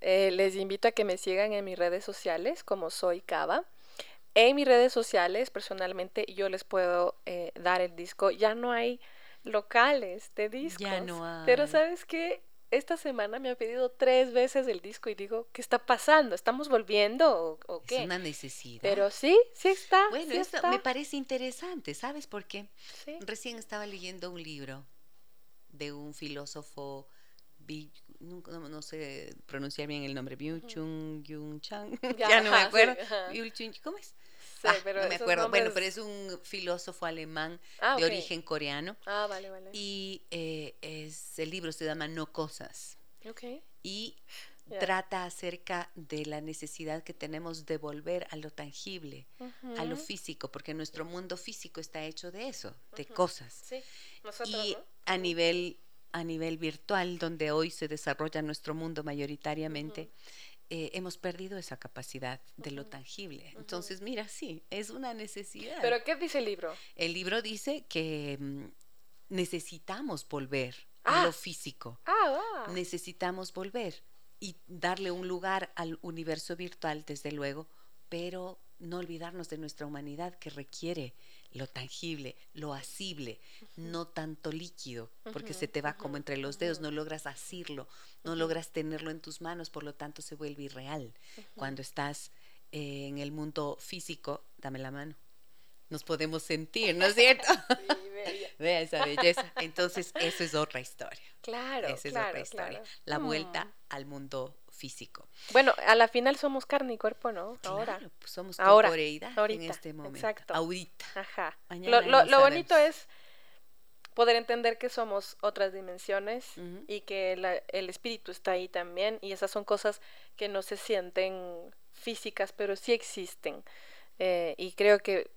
eh, les invito a que me sigan en mis redes sociales como soy Cava. En mis redes sociales, personalmente, yo les puedo eh, dar el disco. Ya no hay locales de discos. no Pero hay. ¿sabes qué? Esta semana me ha pedido tres veces el disco y digo, ¿qué está pasando? ¿Estamos volviendo o, o Es qué? una necesidad. Pero sí, sí está. bueno, sí esto está. me parece interesante, ¿sabes por qué? Sí. Recién estaba leyendo un libro de un filósofo, no, no sé pronunciar bien el nombre, Byung-Chun Yung Chang, [laughs] ya, Ya, no me sí, acuerdo. ¿Cómo es? Ah, pero no me acuerdo. Bueno, pero es un filósofo alemán Ah, de origen coreano Ah, vale, vale. y eh, es el libro se llama No cosas Ok. y trata acerca de la necesidad que tenemos de volver a lo tangible, a lo físico, porque nuestro mundo físico está hecho de eso, de cosas. Sí, nosotros, Y ¿no? a nivel a nivel virtual, donde hoy se desarrolla nuestro mundo mayoritariamente, eh, hemos perdido esa capacidad de lo tangible. Entonces, mira, sí, es una necesidad. ¿Pero qué dice el libro? El libro dice que mm, necesitamos volver Ah. a lo físico. Ah. Necesitamos volver y darle un lugar al universo virtual, desde luego, pero no olvidarnos de nuestra humanidad que requiere lo tangible, lo asible, no tanto líquido, porque se te va como entre los dedos, no logras asirlo, no logras tenerlo en tus manos, por lo tanto se vuelve irreal. Cuando estás eh, en el mundo físico, dame la mano. Nos podemos sentir, ¿no es cierto? [laughs] Sí, bella. [laughs] Vea esa belleza. Entonces, eso es otra historia. Claro, Esa es claro, otra historia. claro. La vuelta Mm. al mundo físico. Bueno, a la final somos carne y cuerpo, ¿no? Ahora. Claro, pues somos Ahora, corporeidad ahorita, en este momento. exacto. Ahorita. Ajá. Mañana Lo, lo- ni lo bonito es poder entender que somos otras dimensiones y que la- el espíritu está ahí también y esas son cosas que no se sienten físicas, pero sí existen. Eh, y creo que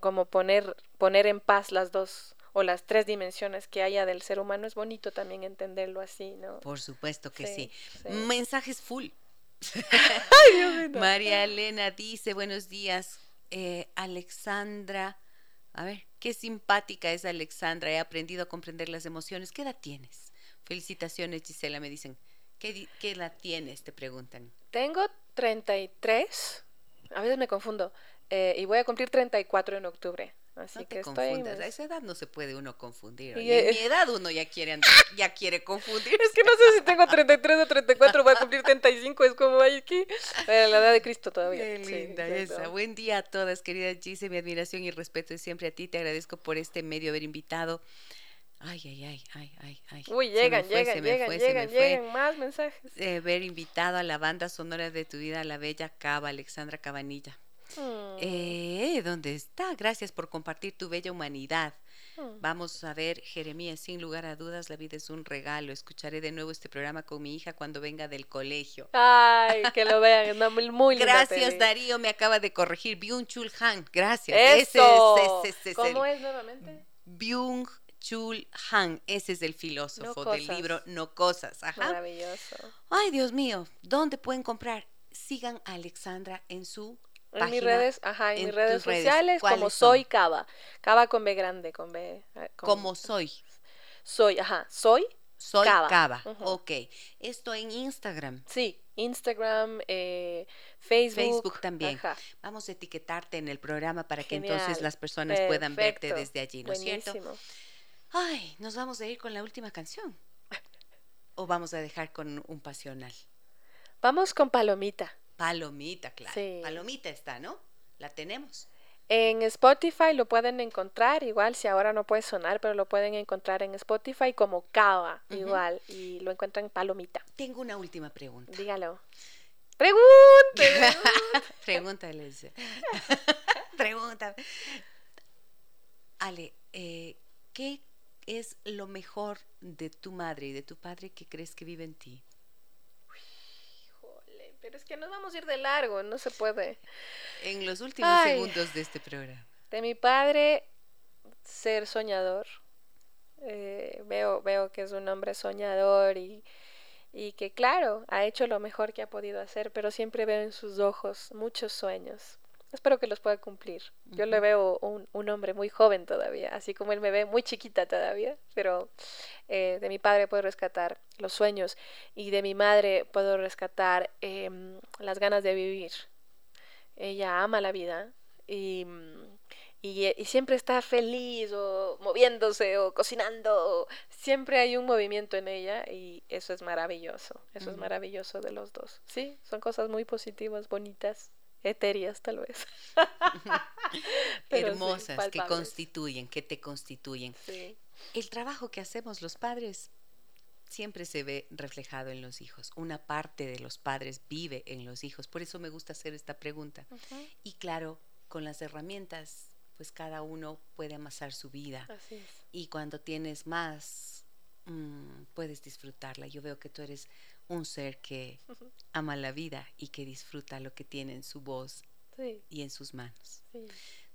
como poner, poner en paz las dos o las tres dimensiones que haya del ser humano es bonito también entenderlo así, ¿no? Por supuesto que sí. Sí, sí. Mensajes full. Dios mío. María Elena dice, buenos días, eh, Alexandra. A ver, qué simpática es Alexandra. He aprendido a comprender las emociones. ¿Qué edad tienes? Felicitaciones, Gisela, me dicen. ¿Qué, qué edad tienes? Te preguntan. Tengo 33, a veces me confundo, eh, y voy a cumplir 34 en octubre. Así No que te confundas. A esa edad no se puede uno confundir. Y. En eh, mi edad uno ya quiere, andar- ya quiere confundir. Es que no sé si tengo 33 o 34, voy a cumplir 35, es como ay, aquí, eh, la edad de Cristo todavía. Qué Sí, linda esa. Buen día a todas, querida Gise. Mi admiración y respeto es siempre a ti. Te agradezco por este medio haber invitado. Ay, ay, ay, ay, ay, ay. Uy, llegan, fue, llegan, me llegan, fue, se me llegan, llegan más mensajes. Eh, haber invitado a la banda sonora de tu vida, la bella Cava, Alexandra Cabanilla. Mm, Eh, ¿Dónde está? Gracias por compartir tu bella humanidad. mm. Vamos a ver, Jeremías, sin lugar a dudas, la vida es un regalo. Escucharé de nuevo este programa con mi hija cuando venga del colegio. Ay, que lo vean, muy, muy Gracias. Darío, me acaba de corregir. Byung Chul Han, gracias. Eso. Ese es, ese- ese es ¿Cómo es nuevamente? Byung Chul Han, ese es el filósofo No del libro No Cosas. Ajá. Maravilloso. Ay, Dios mío, ¿dónde pueden comprar? Sigan a Alexandra en su En mis redes, ajá, en, en mis redes sociales, como ¿cuáles soy son? Cava. Cava con B grande, con B. con- Como soy. Soy, ajá, soy. Soy Cava. Cava. Ok. Esto en Instagram. Sí, Instagram, eh, Facebook. Facebook también. Ajá. Vamos a etiquetarte en el programa para que entonces las personas puedan verte desde allí, ¿no es cierto? Ay, nos vamos a ir con la última canción. [laughs] o vamos a dejar con un pasional? Vamos con Palomita. Palomita, claro. Sí. Palomita está, ¿no? La tenemos. En Spotify lo pueden encontrar, igual si ahora no puede sonar, pero lo pueden encontrar en Spotify como Cava, igual, y lo encuentran Palomita. Tengo una última pregunta. Dígalo. Pregunte. [laughs] Pregúntales. [laughs] Pregunta. Ale, eh, ¿qué es lo mejor de tu madre y de tu padre que crees que vive en ti? Pero es que nos vamos a ir de largo, no se puede. En los últimos Ay. segundos de este programa. De mi padre, ser soñador. Eh, veo, veo que es un hombre soñador y, y que, claro, ha hecho lo mejor que ha podido hacer, pero siempre veo en sus ojos muchos sueños. Espero que los pueda cumplir. Yo le Ujú. veo un, un hombre muy joven todavía, así como él me ve muy chiquita todavía, pero eh, de mi padre puedo rescatar los sueños y de mi madre puedo rescatar em, las ganas de vivir. Ella ama la vida y, y, eh, y siempre está feliz o moviéndose o cocinando. o- siempre hay un movimiento en ella y eso es maravilloso. Eso es maravilloso de los dos. Sí, son cosas muy positivas, bonitas, etéreas tal vez. [laughs] Sí, Hermosas que constituyen, que te constituyen. Sí. El trabajo que hacemos los padres siempre se ve reflejado en los hijos. Una parte de los padres vive en los hijos. Por eso me gusta hacer esta pregunta. Y claro, con las herramientas, pues cada uno puede amasar su vida. Así es. Y cuando tienes más, mm, puedes disfrutarla. Yo veo que tú eres un ser que ama la vida y que disfruta lo que tiene en su voz Sí, y en sus manos. sí.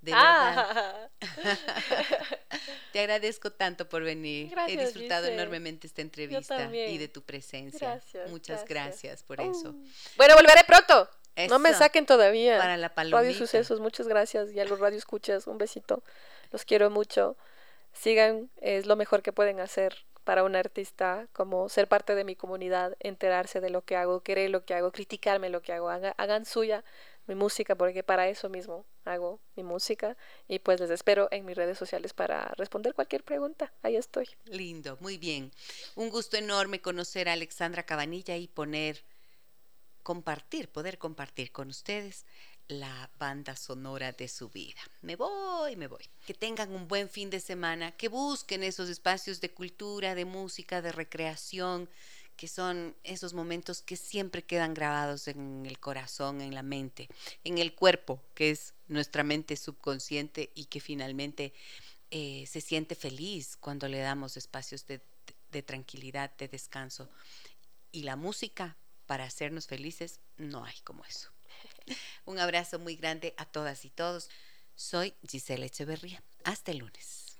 De verdad, Ah, [laughs] te agradezco tanto por venir. He Gracias, disfrutado Gise. enormemente esta entrevista y de tu presencia. Gracias, Muchas gracias, gracias. por eso. Uh. Bueno, volveré pronto. No me Eso, saquen todavía. Para la palomita. Radio Sucesos, muchas gracias. Y a los Radio Escuchas, un besito. Los quiero mucho. Sigan, es lo mejor que pueden hacer para un artista, como ser parte de mi comunidad, enterarse de lo que hago, querer lo que hago, criticarme lo que hago. Haga- hagan suya mi música, porque para eso mismo hago mi música. Y pues les espero en mis redes sociales para responder cualquier pregunta. Ahí estoy. Lindo, muy bien. Un gusto enorme conocer a Alexandra Cabanilla y poner, compartir, poder compartir con ustedes la banda sonora de su vida. Me voy, me voy. Que tengan un buen fin de semana, que busquen esos espacios de cultura, de música, de recreación, que son esos momentos que siempre quedan grabados en el corazón, en la mente, en el cuerpo, que es nuestra mente subconsciente y que finalmente eh, se siente feliz cuando le damos espacios de, de tranquilidad, de descanso. Y la música, para hacernos felices, no hay como eso. [laughs] Un abrazo muy grande a todas y todos. Soy Gisela Echeverría. Hasta el lunes.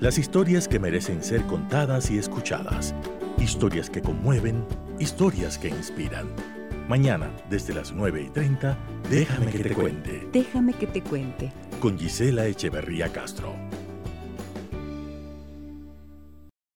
Las historias que merecen ser contadas y escuchadas. Historias que conmueven, historias que inspiran. Mañana, desde las 9 y 30, déjame que te cuente. Déjame que te cuente. Con Gisela Echeverría Castro.